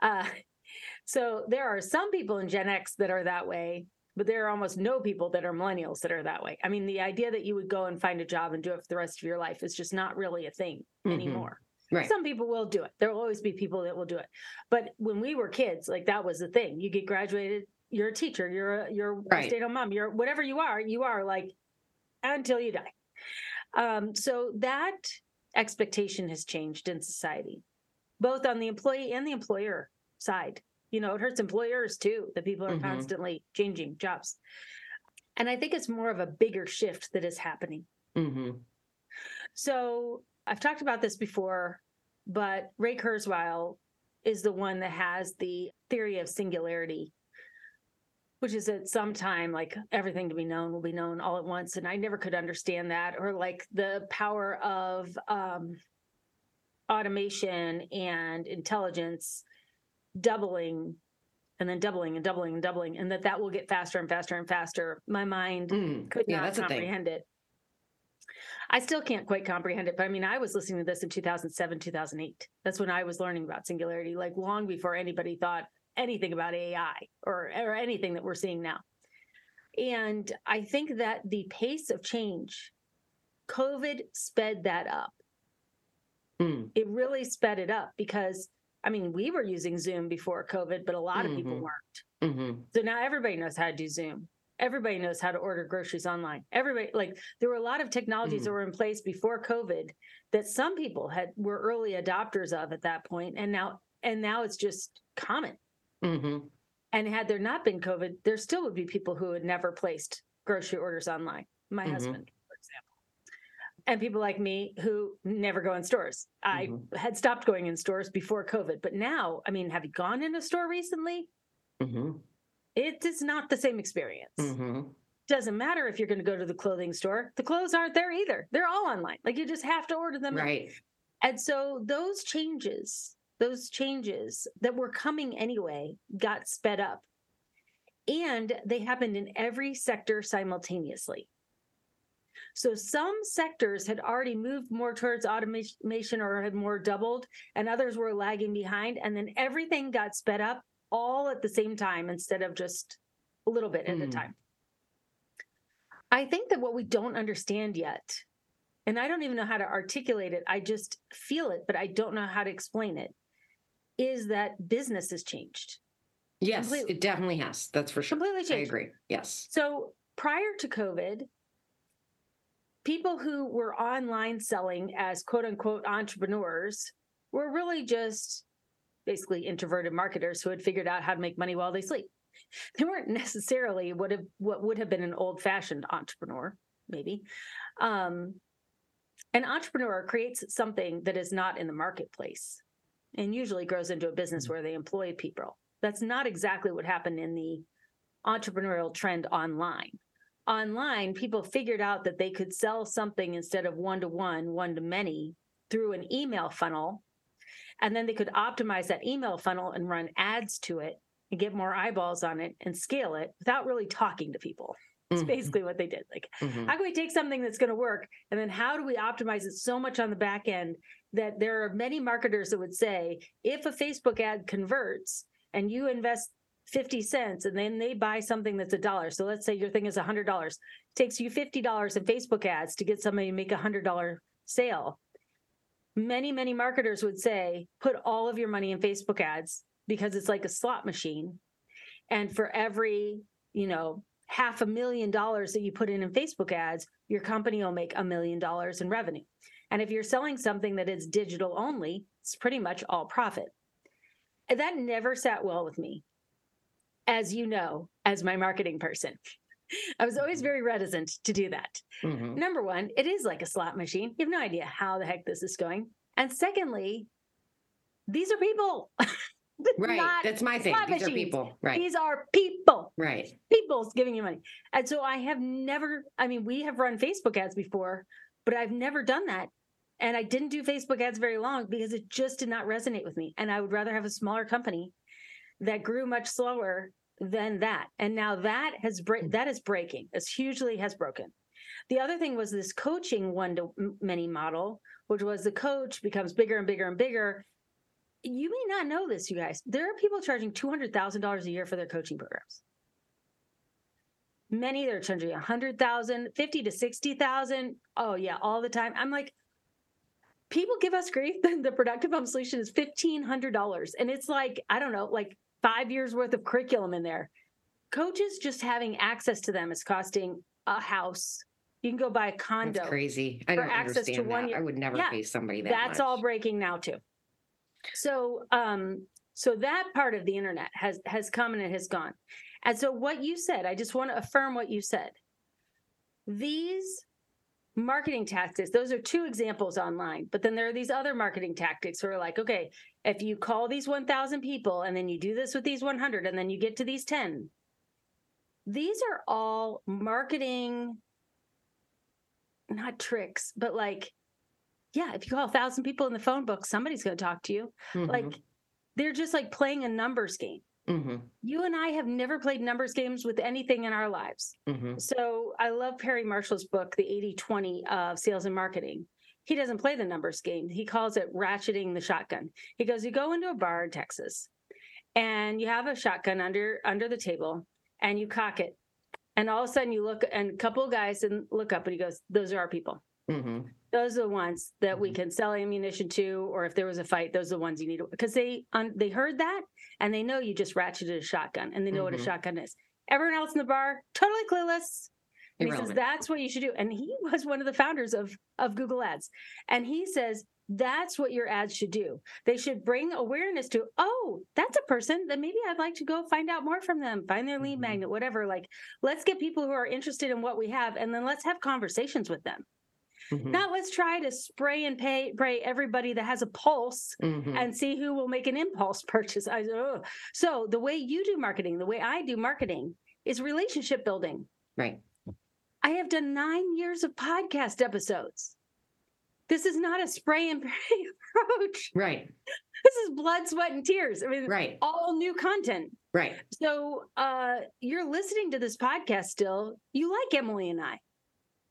Uh, so there are some people in Gen X that are that way, but there are almost no people that are millennials that are that way. I mean, the idea that you would go and find a job and do it for the rest of your life is just not really a thing Mhm. anymore. Right. Some people will do it. There will always be people that will do it. But when we were kids, like that was the thing. You get graduated, you're a teacher, you're a you're a Right. stay-at-home mom, you're whatever you are, you are like until you die. Um, so that expectation has changed in society, both on the employee and the employer side. You know, it hurts employers too, that people are Mhm. constantly changing jobs. And I think it's more of a bigger shift that is happening. hmm So I've talked about this before, but Ray Kurzweil is the one that has the theory of singularity, which is at some time like everything to be known will be known all at once. And I never could understand that, or like the power of um, automation and intelligence doubling and then doubling and doubling and doubling, and that that will get faster and faster and faster. My mind Mm. could Yeah, not that's a thing. comprehend it. I still can't quite comprehend it, but I mean, I was listening to this in 2007, 2008. That's when I was learning about singularity, like long before anybody thought anything about AI or, or anything that we're seeing now. And I think that the pace of change, COVID sped that up. Mm. It really sped it up because, I mean, we were using Zoom before COVID, but a lot of people Mhm. weren't. hmm So now everybody knows how to do Zoom. Everybody knows how to order groceries online. Everybody like there were a lot of technologies Mm. that were in place before COVID that some people had were early adopters of at that point, and now and now it's just common. Hmm And had there not been COVID, there still would be people who had never placed grocery orders online. My Mhm. husband, for example. And people like me who never go in stores. I Mhm. had stopped going in stores before COVID, but now, I mean, have you gone in a store recently? hmm It is not the same experience. hmm Doesn't matter if you're going to go to the clothing store, the clothes aren't there either. They're all online. Like you just have to order them. Right. And so those changes, those changes that were coming anyway, got sped up. And they happened in every sector simultaneously. So some sectors had already moved more towards automation or had more doubled, and others were lagging behind. And then everything got sped up all at the same time instead of just a little bit at a Hmm. time. I think that what we don't understand yet and I don't even know how to articulate it. I just feel it, but I don't know how to explain it. Is that business has changed? Yes, Completely. it definitely has. That's for sure. Completely changed. I agree. Yes. So prior to COVID, people who were online selling as quote unquote entrepreneurs were really just basically introverted marketers who had figured out how to make money while they sleep. They weren't necessarily what have what would have been an old fashioned entrepreneur, maybe. Um, an entrepreneur creates something that is not in the marketplace and usually grows into a business where they employ people. That's not exactly what happened in the entrepreneurial trend online. Online, people figured out that they could sell something instead of one to one, one to many through an email funnel. And then they could optimize that email funnel and run ads to it and get more eyeballs on it and scale it without really talking to people. That's Mhm. basically what they did. Like, Mhm. how can we take something that's going to work and then how do we optimize it so much on the back end that there are many marketers that would say if a facebook ad converts and you invest 50 cents and then they buy something that's a dollar so let's say your thing is $100 It takes you $50 in facebook ads to get somebody to make a $100 sale many many marketers would say put all of your money in facebook ads because it's like a slot machine and for every you know half a million dollars that you put in in Facebook ads, your company will make a million dollars in revenue. And if you're selling something that is digital only, it's pretty much all profit. And that never sat well with me, as you know, as my marketing person. I was always very reticent to do that. Mhm. Number one, it is like a slot machine. You have no idea how the heck this is going. And secondly, these are people. Right. That's my thing. These are people. Right. These are people Right. people's giving you money. And so I have never, I mean, we have run Facebook ads before, but I've never done that. And I didn't do Facebook ads very long because it just did not resonate with me. And I would rather have a smaller company that grew much slower than that. And now that has break hmm. that is breaking. It's hugely has broken. The other thing was this coaching one to many model, which was the coach becomes bigger and bigger and bigger. You may not know this, you guys. There are people charging two hundred thousand dollars a year for their coaching programs. Many they're charging a hundred thousand, fifty to sixty thousand. Oh yeah, all the time. I'm like, people give us grief. the productive home solution is fifteen hundred dollars, and it's like I don't know, like five years worth of curriculum in there. Coaches just having access to them is costing a house. You can go buy a condo. That's crazy. I don't access to understand one that. I would never Yeah, pay somebody that That's all breaking now too. So um so that part of the internet has has come and it has gone. And so what you said, I just want to affirm what you said. These marketing tactics, those are two examples online, but then there are these other marketing tactics where like, okay, if you call these 1000 people and then you do this with these 100 and then you get to these 10. These are all marketing not tricks, but like yeah, if you call a thousand people in the phone book, somebody's going to talk to you. Mhm. Like they're just like playing a numbers game. Mhm. You and I have never played numbers games with anything in our lives. Mhm. So I love Perry Marshall's book, The 80 20 of Sales and Marketing. He doesn't play the numbers game. He calls it ratcheting the shotgun. He goes, You go into a bar in Texas and you have a shotgun under under the table and you cock it. And all of a sudden you look and a couple of guys and look up and he goes, Those are our people Mhm. Those are the ones that we can sell ammunition to or if there was a fight those are the ones you need to because they un, they heard that and they know you just ratcheted a shotgun and they know what a Mhm. shotgun is everyone else in the bar totally clueless and he says that's what you should do and he was one of the founders of of google ads and he says That's what your ads should do. They should bring awareness to, oh, that's a person that maybe I'd like to go find out more from them, find their lead Mhm. magnet, whatever. Like, let's get people who are interested in what we have and then let's have conversations with them. Mhm. Not let's try to spray and pay, pray everybody that has a pulse Mhm. and see who will make an impulse purchase. I, ugh. So, the way you do marketing, the way I do marketing is relationship building. right. I have done nine years of podcast episodes. This is not a spray and pray approach. Right. This is blood, sweat, and tears. I mean, Right. all new content. Right. So uh, you're listening to this podcast still. You like Emily and I.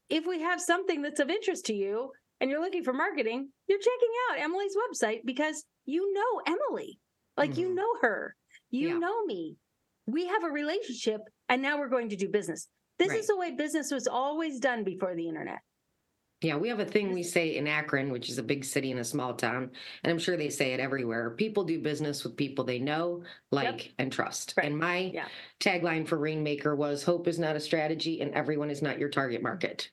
If we have something that's of interest to you and you're looking for marketing, you're checking out Emily's website because you know Emily. Like you Mhm. know her. You Yeah. know me. We have a relationship and now we're going to do business. This Right. is the way business was always done before the internet. Yeah, we have a thing we say in Akron, which is a big city in a small town, and I'm sure they say it everywhere. People do business with people they know, like, and trust. Right. And my Yeah. tagline for Rainmaker was hope is not a strategy and everyone is not your target market.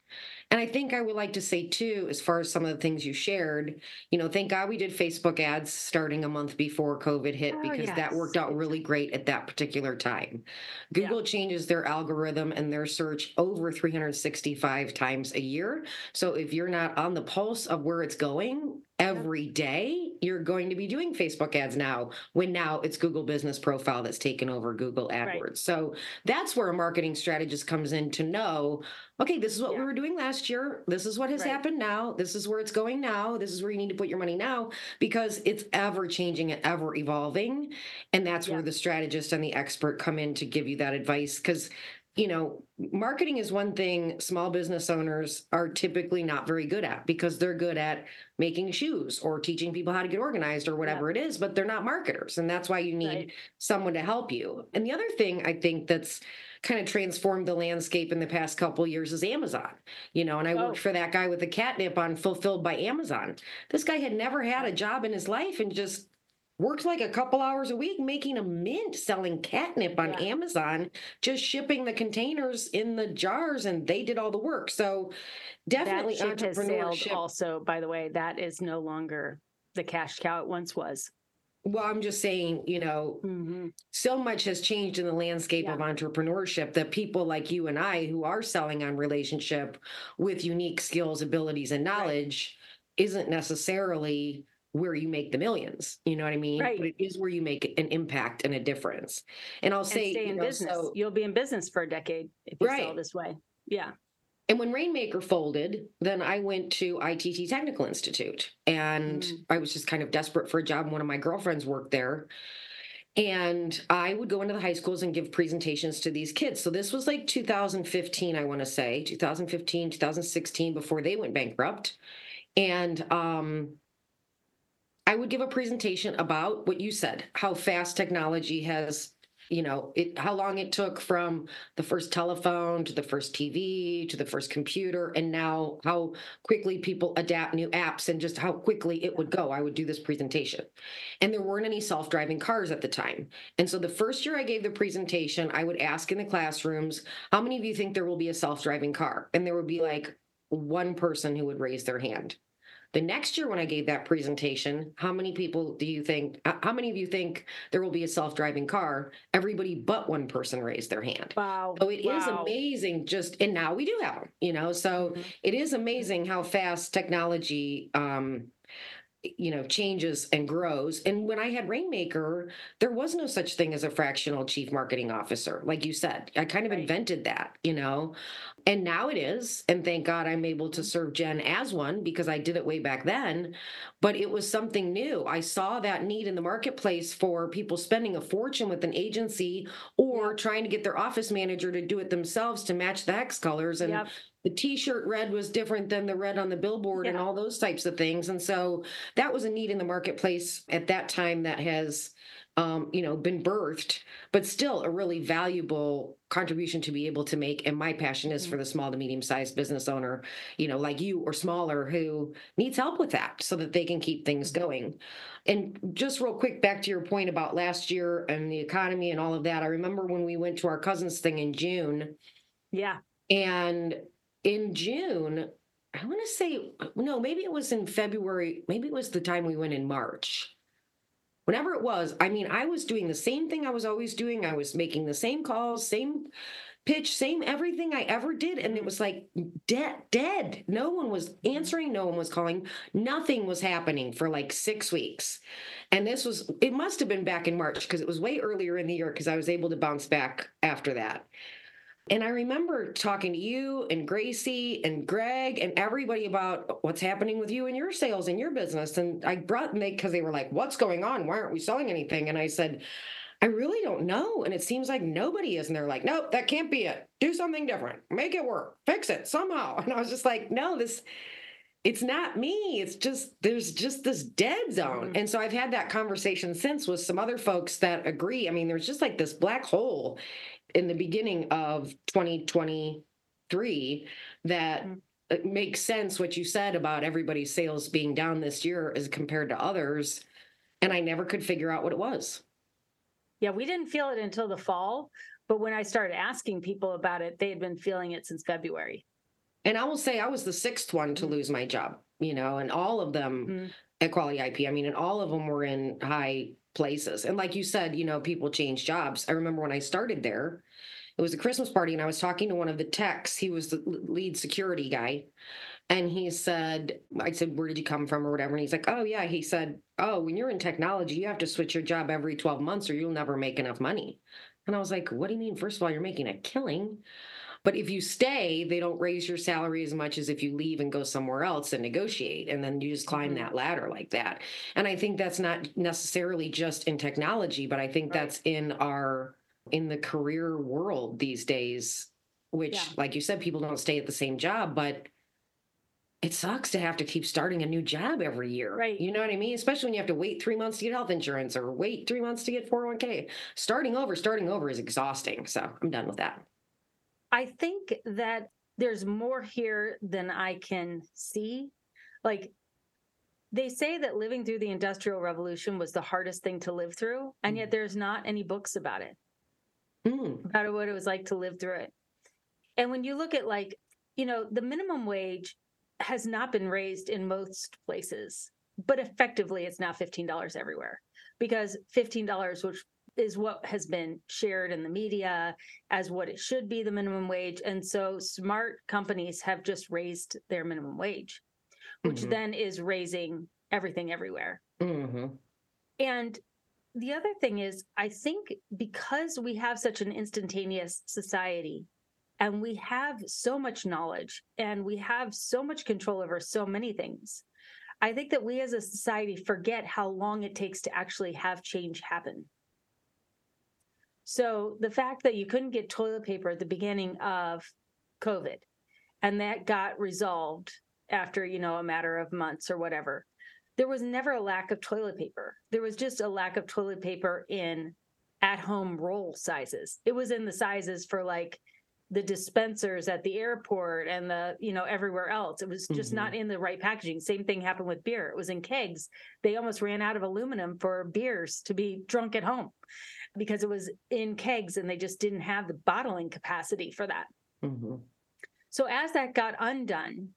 And I think I would like to say too, as far as some of the things you shared, you know, thank God we did Facebook ads starting a month before COVID hit Oh, because that worked out really great at that particular time. Google changes their algorithm and their search over 365 times a year. So if you're not on the pulse of where it's going every day, you're going to be doing Facebook ads now when now it's Google Business Profile that's taken over Google Right. AdWords. So that's where a marketing strategist comes in to know, okay, this is what we were doing last year. This is what has Right. happened now. This is where it's going now. This is where you need to put your money now because it's ever changing and ever evolving. And that's where the strategist and the expert come in to give you that advice because you know, marketing is one thing small business owners are typically not very good at because they're good at making shoes or teaching people how to get organized or whatever it is, but they're not marketers. And that's why you need Right. someone to help you. And the other thing I think that's kind of transformed the landscape in the past couple years is Amazon. You know, and I Oh. worked for that guy with the catnip on Fulfilled by Amazon. This guy had never had a job in his life and just worked like a couple hours a week making a mint selling catnip on Yeah. Amazon, just shipping the containers in the jars and they did all the work. So definitely that ship entrepreneurship. also, by the way. That is no longer the cash cow it once was. Well, I'm just saying, you know, Mhm. so much has changed in the landscape Yeah. of entrepreneurship that people like you and I who are selling on relationship with unique skills, abilities, and knowledge isn't necessarily where you make the millions. You know what I mean? Right. But it is where you make an impact and a difference. And I'll And say, stay you in know, business. so- You'll be in business for a decade if you sell Right. this way. Yeah. And when Rainmaker folded, then I went to ITT Technical Institute and Mm. I was just kind of desperate for a job. One of my girlfriends worked there. And I would go into the high schools and give presentations to these kids. So this was like 2015, I want to say, 2015, 2016, before they went bankrupt. And um, I would give a presentation about what you said, how fast technology has, you know, it how long it took from the first telephone to the first TV to the first computer, and now how quickly people adapt new apps and just how quickly it would go. I would do this presentation. And there weren't any self driving cars at the time. And so the first year I gave the presentation, I would ask in the classrooms, how many of you think there will be a self driving car? And there would be like one person who would raise their hand. The next year, when I gave that presentation, how many people do you think, how many of you think there will be a self driving car? Everybody but one person raised their hand. Wow. So it is Wow. amazing just, and now we do have them, you know, so Mhm. it is amazing how fast technology, um, you know, changes and grows. And when I had Rainmaker, there was no such thing as a fractional chief marketing officer. Like you said, I kind of Right. invented that, you know, and now it is. And thank God I'm able to serve Jen as one because I did it way back then. But it was something new. I saw that need in the marketplace for people spending a fortune with an agency or trying to get their office manager to do it themselves to match the hex colors. And Yep. The t-shirt red was different than the red on the billboard and all those types of things. And so that was a need in the marketplace at that time that has um, you know been birthed but still a really valuable contribution to be able to make. And my passion is for the small to medium sized business owner you know like you or smaller who needs help with that so that they can keep things going. And just real quick back to your point about last year and the economy and all of that. I remember when we went to our cousins thing in june. Yeah. and in June, I want to say, no, maybe it was in February. Maybe it was the time we went in March. Whenever it was, I mean, I was doing the same thing I was always doing. I was making the same calls, same pitch, same everything I ever did. And it mm-hmm. was like dead, dead. No one was mm-hmm. answering, no one was calling, nothing was happening for like six weeks. And this was, it must have been back in March because it was way earlier in the year because I was able to bounce back after that. And I remember talking to you and Gracie and Greg and everybody about what's happening with you and your sales and your business. And I brought them because they were like, What's going on? Why aren't we selling anything? And I said, I really don't know. And it seems like nobody is. And they're like, Nope, that can't be it. Do something different. Make it work. Fix it somehow. And I was just like, No, this. It's not me. It's just there's just this dead zone. Mm-hmm. And so I've had that conversation since with some other folks that agree. I mean, there's just like this black hole in the beginning of 2023 that mm-hmm. it makes sense what you said about everybody's sales being down this year as compared to others. And I never could figure out what it was. Yeah, we didn't feel it until the fall. But when I started asking people about it, they had been feeling it since February. And I will say I was the sixth one to mm-hmm. lose my job, you know, and all of them mm-hmm. at Quality IP. I mean, and all of them were in high places. And like you said, you know, people change jobs. I remember when I started there, it was a Christmas party, and I was talking to one of the techs. He was the lead security guy. And he said, I said, where did you come from or whatever? And he's like, oh, yeah. He said, oh, when you're in technology, you have to switch your job every 12 months or you'll never make enough money. And I was like, what do you mean? First of all, you're making a killing. But if you stay, they don't raise your salary as much as if you leave and go somewhere else and negotiate. And then you just climb mm-hmm. that ladder like that. And I think that's not necessarily just in technology, but I think right. that's in our in the career world these days, which, yeah. like you said, people don't stay at the same job, but it sucks to have to keep starting a new job every year. Right. You know what I mean? Especially when you have to wait three months to get health insurance or wait three months to get 401k. Starting over, starting over is exhausting. So I'm done with that. I think that there's more here than I can see. Like they say that living through the industrial revolution was the hardest thing to live through, and yet mm. there's not any books about it mm. about what it was like to live through it. And when you look at like, you know, the minimum wage has not been raised in most places, but effectively it's now $15 everywhere because $15, which is what has been shared in the media as what it should be the minimum wage. And so smart companies have just raised their minimum wage, which mm-hmm. then is raising everything everywhere. Mm-hmm. And the other thing is, I think because we have such an instantaneous society and we have so much knowledge and we have so much control over so many things, I think that we as a society forget how long it takes to actually have change happen. So the fact that you couldn't get toilet paper at the beginning of COVID and that got resolved after, you know, a matter of months or whatever there was never a lack of toilet paper. There was just a lack of toilet paper in at home roll sizes. It was in the sizes for like the dispensers at the airport and the, you know, everywhere else. It was just mm-hmm. not in the right packaging. Same thing happened with beer. It was in kegs. They almost ran out of aluminum for beers to be drunk at home because it was in kegs and they just didn't have the bottling capacity for that. Mm-hmm. So as that got undone,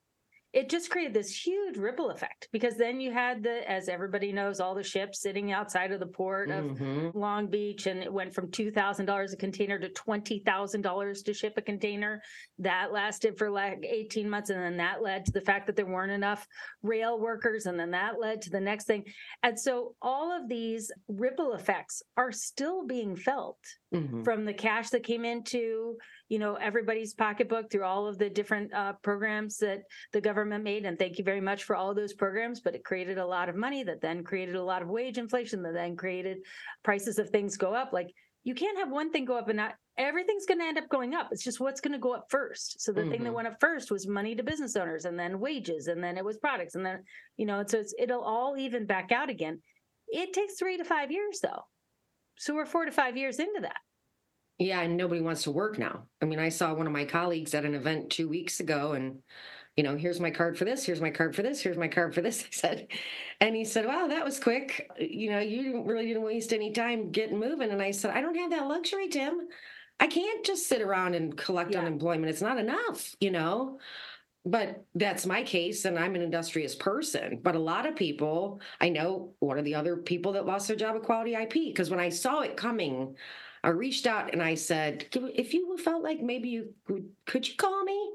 it just created this huge ripple effect because then you had the as everybody knows all the ships sitting outside of the port of mm-hmm. long beach and it went from $2000 a container to $20000 to ship a container that lasted for like 18 months and then that led to the fact that there weren't enough rail workers and then that led to the next thing and so all of these ripple effects are still being felt mm-hmm. from the cash that came into you know everybody's pocketbook through all of the different uh, programs that the government made and thank you very much for all those programs but it created a lot of money that then created a lot of wage inflation that then created prices of things go up. Like you can't have one thing go up and not everything's going to end up going up. It's just what's going to go up first. So the mm-hmm. thing that mm-hmm. went up first was money to business owners and then wages and then it was products and then you know so it's, it'll all even back out again. It takes three to five years though. So we're four to five years into that yeah, and nobody wants to work now. I mean, I saw one of my colleagues at an event two weeks ago, and you know, here's my card for this, here's my card for this, here's my card for this. I said, and he said, "Wow, that was quick. Uh, you know, you didn't really didn't waste any time getting moving." And I said, "I don't have that luxury, Tim. I can't just sit around and collect yeah. unemployment. It's not enough, you know." but that's my case and i'm an industrious person but a lot of people i know one of the other people that lost their job at quality ip because when i saw it coming i reached out and i said if you felt like maybe you could could you call me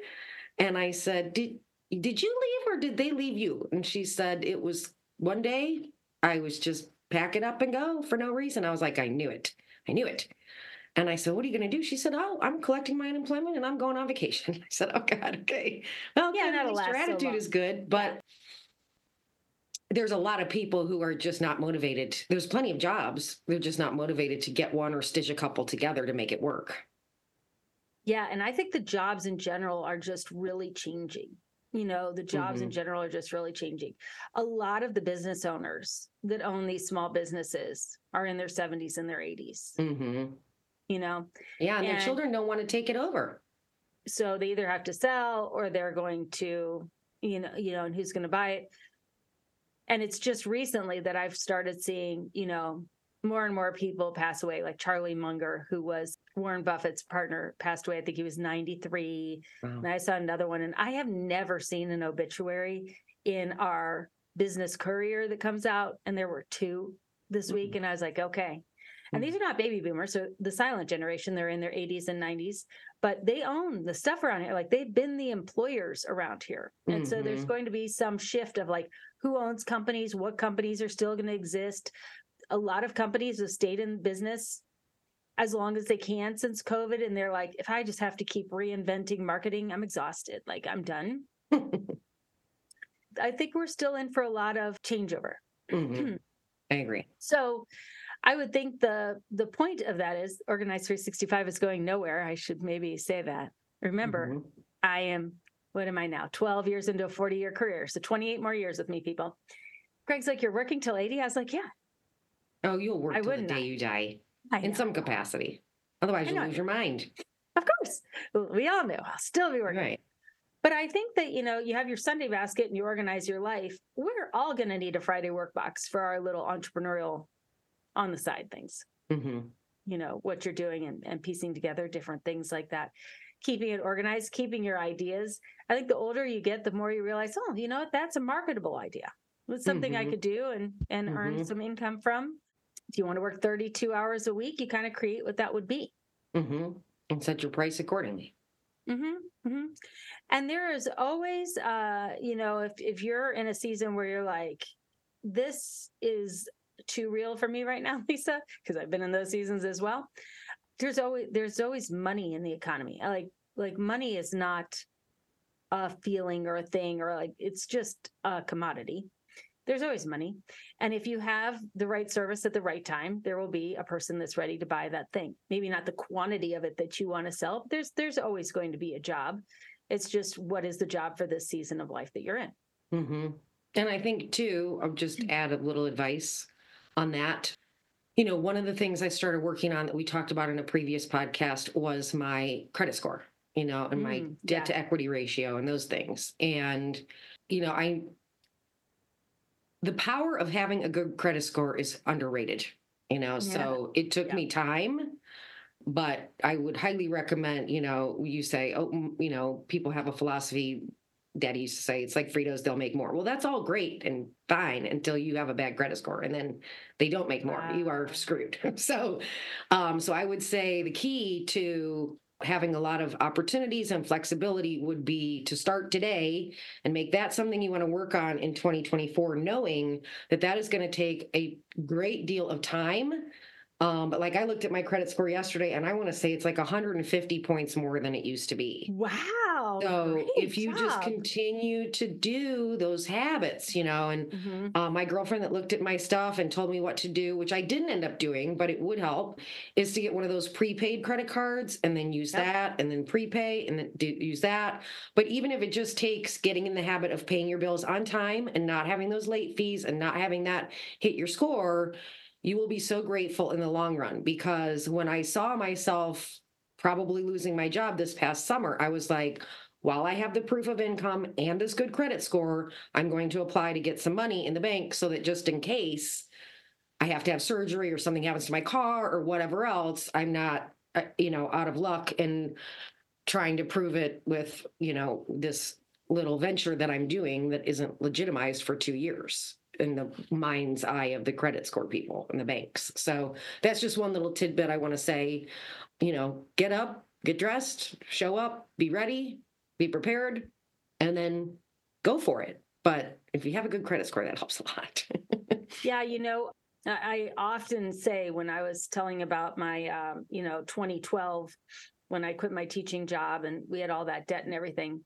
and i said did did you leave or did they leave you and she said it was one day i was just pack it up and go for no reason i was like i knew it i knew it and I said, What are you going to do? She said, Oh, I'm collecting my unemployment and I'm going on vacation. I said, Oh, God, okay. Well, yeah, at least your attitude so is good. But there's a lot of people who are just not motivated. There's plenty of jobs. They're just not motivated to get one or stitch a couple together to make it work. Yeah. And I think the jobs in general are just really changing. You know, the jobs mm-hmm. in general are just really changing. A lot of the business owners that own these small businesses are in their 70s and their 80s. Mm-hmm you know? Yeah, and, and their children don't want to take it over. So they either have to sell or they're going to, you know, you know, and who's going to buy it. And it's just recently that I've started seeing, you know, more and more people pass away, like Charlie Munger, who was Warren Buffett's partner, passed away. I think he was 93. Wow. And I saw another one. And I have never seen an obituary in our business courier that comes out. And there were two this mm-hmm. week. And I was like, okay, and these are not baby boomers, so the silent generation, they're in their 80s and 90s, but they own the stuff around here. Like they've been the employers around here. And mm-hmm. so there's mm-hmm. going to be some shift of like who owns companies, what companies are still going to exist. A lot of companies have stayed in business as long as they can since COVID. And they're like, if I just have to keep reinventing marketing, I'm exhausted. Like I'm done. I think we're still in for a lot of changeover. Mm-hmm. I agree. So I would think the the point of that is Organize 365 is going nowhere. I should maybe say that. Remember, mm-hmm. I am what am I now? 12 years into a 40 year career. So 28 more years with me, people. Greg's like, You're working till 80? I was like, Yeah. Oh, you'll work I till the day you die in some capacity. Otherwise, you'll lose your mind. Of course. We all know. I'll still be working. Right. But I think that, you know, you have your Sunday basket and you organize your life. We're all going to need a Friday work box for our little entrepreneurial on the side things. Mm-hmm. You know, what you're doing and, and piecing together different things like that. Keeping it organized, keeping your ideas. I think the older you get, the more you realize, oh, you know what, that's a marketable idea. It's something mm-hmm. I could do and and mm-hmm. earn some income from. If you want to work 32 hours a week, you kind of create what that would be. Mm-hmm. And set your price accordingly. Mm-hmm. Mm-hmm. And there is always, uh, you know, if if you're in a season where you're like, this is too real for me right now, Lisa, because I've been in those seasons as well. There's always there's always money in the economy. like like money is not a feeling or a thing or like it's just a commodity. There's always money. And if you have the right service at the right time, there will be a person that's ready to buy that thing. Maybe not the quantity of it that you want to sell. There's there's always going to be a job. It's just what is the job for this season of life that you're in. Mm-hmm. And I think too, I'll just mm. add a little advice on that. You know, one of the things I started working on that we talked about in a previous podcast was my credit score, you know, and my mm, debt yeah. to equity ratio and those things. And, you know, I, the power of having a good credit score is underrated, you know, yeah. so it took yeah. me time but I would highly recommend, you know, you say, oh, you know, people have a philosophy daddy used to say it's like Fritos, they'll make more. Well, that's all great and fine until you have a bad credit score and then they don't make more. Wow. You are screwed. so um, so I would say the key to having a lot of opportunities and flexibility would be to start today and make that something you want to work on in 2024 knowing that that is going to take a great deal of time um, but like I looked at my credit score yesterday and I want to say it's like 150 points more than it used to be. Wow. So if you job. just continue to do those habits, you know, and mm-hmm. uh, my girlfriend that looked at my stuff and told me what to do, which I didn't end up doing, but it would help, is to get one of those prepaid credit cards and then use yep. that and then prepay and then do, use that. But even if it just takes getting in the habit of paying your bills on time and not having those late fees and not having that hit your score, you will be so grateful in the long run because when I saw myself probably losing my job this past summer, I was like, while I have the proof of income and this good credit score, I'm going to apply to get some money in the bank so that just in case I have to have surgery or something happens to my car or whatever else, I'm not, uh, you know, out of luck and trying to prove it with, you know, this little venture that I'm doing that isn't legitimized for two years in the mind's eye of the credit score people and the banks. So that's just one little tidbit I want to say. You know, get up, get dressed, show up, be ready, be prepared, and then go for it. But if you have a good credit score, that helps a lot. yeah, you know, I often say when I was telling about my, um, you know, 2012, when I quit my teaching job and we had all that debt and everything,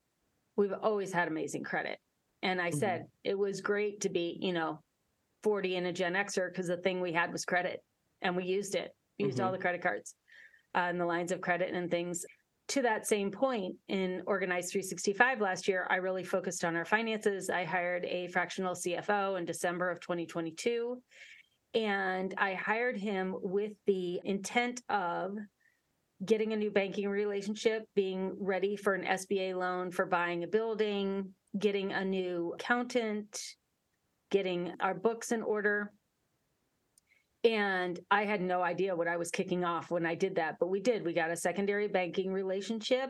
we've always had amazing credit. And I mm-hmm. said it was great to be, you know, 40 and a Gen Xer because the thing we had was credit and we used it, used mm-hmm. all the credit cards uh, and the lines of credit and things. To that same point, in Organize 365 last year, I really focused on our finances. I hired a fractional CFO in December of 2022. And I hired him with the intent of getting a new banking relationship, being ready for an SBA loan for buying a building, getting a new accountant, getting our books in order. And I had no idea what I was kicking off when I did that, but we did. We got a secondary banking relationship.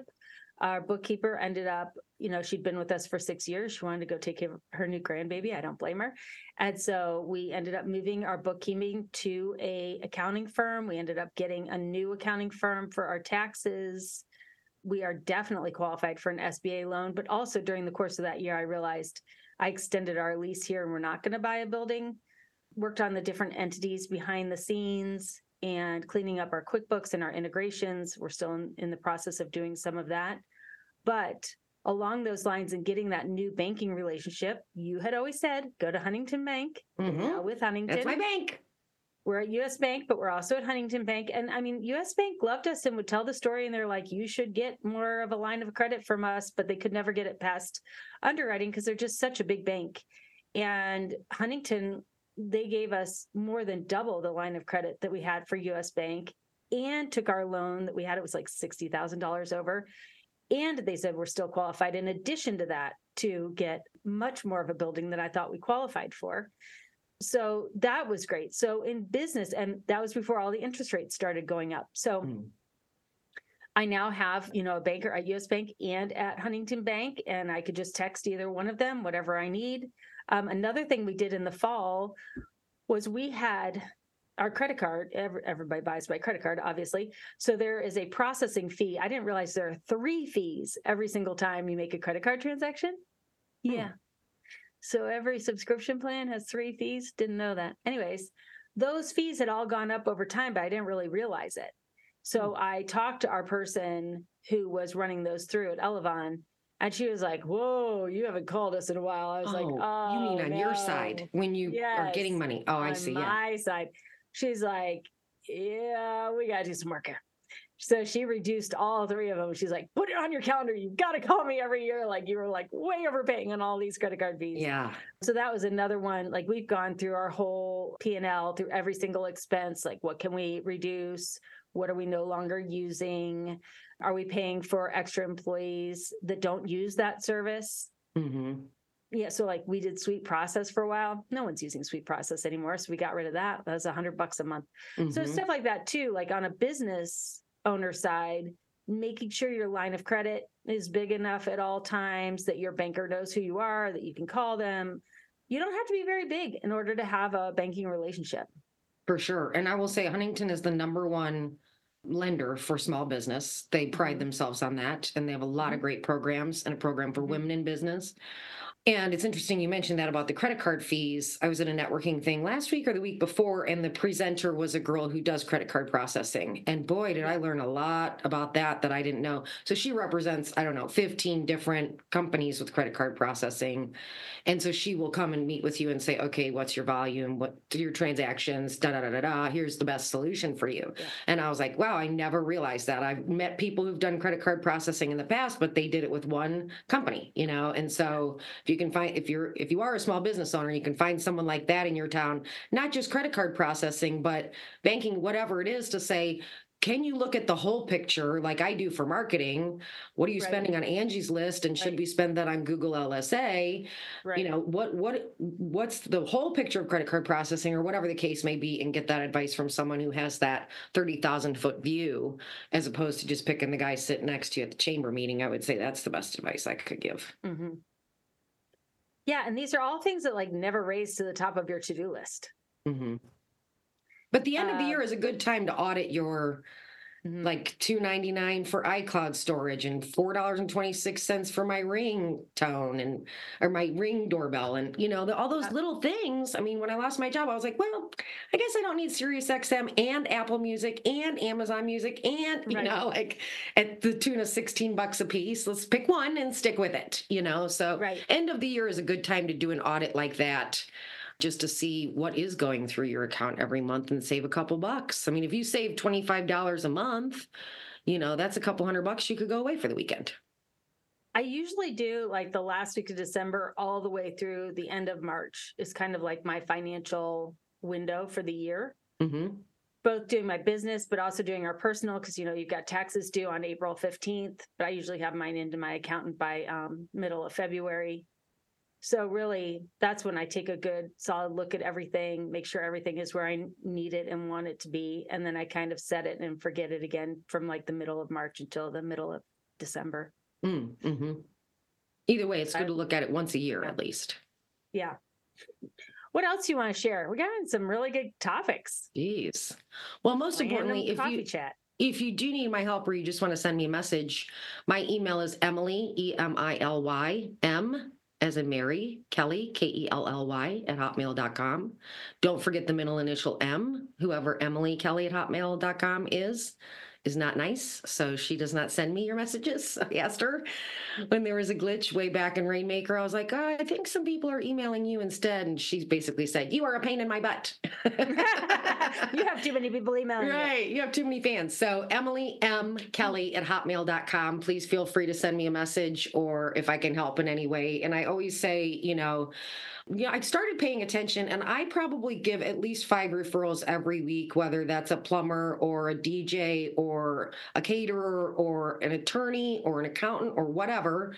Our bookkeeper ended up, you know, she'd been with us for six years. She wanted to go take care of her new grandbaby. I don't blame her. And so we ended up moving our bookkeeping to a accounting firm. We ended up getting a new accounting firm for our taxes. We are definitely qualified for an SBA loan, but also during the course of that year, I realized I extended our lease here and we're not going to buy a building. Worked on the different entities behind the scenes and cleaning up our QuickBooks and our integrations. We're still in, in the process of doing some of that. But along those lines and getting that new banking relationship, you had always said, go to Huntington Bank. Mm-hmm. Now with Huntington. That's my bank. We're at US Bank, but we're also at Huntington Bank. And I mean, US Bank loved us and would tell the story. And they're like, you should get more of a line of credit from us, but they could never get it past underwriting because they're just such a big bank. And Huntington, they gave us more than double the line of credit that we had for US Bank and took our loan that we had. It was like $60,000 over. And they said we're still qualified in addition to that to get much more of a building than I thought we qualified for. So that was great. So in business, and that was before all the interest rates started going up. So mm. I now have, you know, a banker at US Bank and at Huntington Bank, and I could just text either one of them, whatever I need. Um, another thing we did in the fall was we had our credit card everybody buys by credit card obviously so there is a processing fee i didn't realize there are three fees every single time you make a credit card transaction hmm. yeah so every subscription plan has three fees. Didn't know that. Anyways, those fees had all gone up over time, but I didn't really realize it. So mm. I talked to our person who was running those through at Elavon, and she was like, "Whoa, you haven't called us in a while." I was oh, like, "Oh, you mean oh, on no. your side when you yes, are getting money?" Oh, I see. My yeah. side. She's like, "Yeah, we got to do some work here." So she reduced all three of them. She's like, put it on your calendar. You've got to call me every year. Like you were like way overpaying on all these credit card fees. Yeah. So that was another one. Like we've gone through our whole P and L through every single expense. Like what can we reduce? What are we no longer using? Are we paying for extra employees that don't use that service? Mm-hmm. Yeah, so like we did SweetProcess for a while. No one's using SweetProcess anymore, so we got rid of that. That was a hundred bucks a month. Mm-hmm. So stuff like that too. Like on a business owner side, making sure your line of credit is big enough at all times, that your banker knows who you are, that you can call them. You don't have to be very big in order to have a banking relationship. For sure. And I will say Huntington is the number one lender for small business. They pride mm-hmm. themselves on that. And they have a lot of mm-hmm. great programs and a program for mm-hmm. women in business. And it's interesting you mentioned that about the credit card fees. I was at a networking thing last week or the week before, and the presenter was a girl who does credit card processing. And boy, did I learn a lot about that that I didn't know. So she represents, I don't know, 15 different companies with credit card processing. And so she will come and meet with you and say, okay, what's your volume? What your transactions? Da da da da da. Here's the best solution for you. Yeah. And I was like, wow, I never realized that. I've met people who've done credit card processing in the past, but they did it with one company, you know? And so if you can find if you're if you are a small business owner you can find someone like that in your town not just credit card processing but banking whatever it is to say can you look at the whole picture like I do for marketing? What are you Right. spending on Angie's list and should Right. we spend that on Google LSA? Right. You know, what what what's the whole picture of credit card processing or whatever the case may be and get that advice from someone who has that 30,000 foot view as opposed to just picking the guy sitting next to you at the chamber meeting. I would say that's the best advice I could give. hmm Yeah, and these are all things that like never raise to the top of your to-do list. hmm But the end of the Uh, year is a good time to audit your. Like two ninety nine for iCloud storage and four dollars and twenty six cents for my ring tone and or my ring doorbell and you know the, all those Uh, little things. I mean, when I lost my job, I was like, well, I guess I don't need Sirius XM and Apple Music and Amazon Music and you Right. know like at the tune of sixteen bucks a piece. Let's pick one and stick with it. You know, so Right. end of the year is a good time to do an audit like that just to see what is going through your account every month and save a couple bucks. I mean, if you save $25 a month, you know, that's a couple hundred bucks you could go away for the weekend. I usually do like the last week of December all the way through the end of March is kind of like my financial window for the year. hmm Both doing my business, but also doing our personal because you know you've got taxes due on April 15th, but I usually have mine into my accountant by um, middle of February. So really, that's when I take a good solid look at everything, make sure everything is where I need it and want it to be, and then I kind of set it and forget it again from like the middle of March until the middle of December. Mm-hmm. Either way, it's good to look at it once a year Yeah. at least. Yeah. What else do you want to share? We got some really good topics. Jeez. Well, most Random importantly, if you chat. if you do need my help or you just want to send me a message, my email is Emily, E M I L Y, M as in Mary, Kelly, K E L L Y, at hotmail.com. Don't forget the middle initial M, whoever Emily Kelly at hotmail.com is. Is not nice, so she does not send me your messages. I asked her when there was a glitch way back in Rainmaker. I was like, oh, I think some people are emailing you instead, and she basically said, "You are a pain in my butt." you have too many people emailing you. Right. You have too many fans. So Emily M. Kelly at hotmail.com. Please feel free to send me a message or if I can help in any way. And I always say, you know, yeah, I started paying attention and I probably give at least five referrals every week, whether that's a plumber or a DJ or a caterer or an attorney or an accountant or whatever.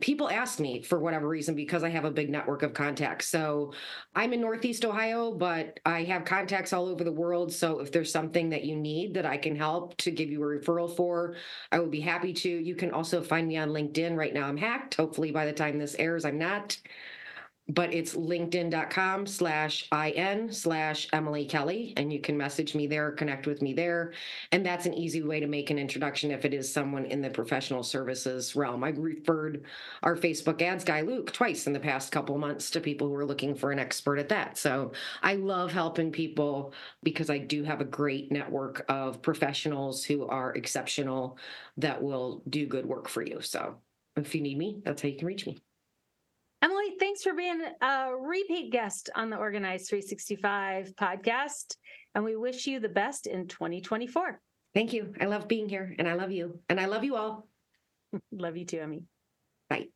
People ask me for whatever reason because I have a big network of contacts. So I'm in Northeast Ohio, but I have contacts all over the world. So if there's something that you need that I can help to give you a referral for, I would be happy to. You can also find me on LinkedIn. Right now I'm hacked. Hopefully by the time this airs, I'm not. But it's linkedin.com slash IN slash Emily Kelly. And you can message me there, connect with me there. And that's an easy way to make an introduction if it is someone in the professional services realm. I've referred our Facebook ads guy, Luke, twice in the past couple months to people who are looking for an expert at that. So I love helping people because I do have a great network of professionals who are exceptional that will do good work for you. So if you need me, that's how you can reach me. Emily, thanks for being a repeat guest on the Organize 365 podcast. And we wish you the best in 2024. Thank you. I love being here and I love you and I love you all. Love you too, Emmy. Bye.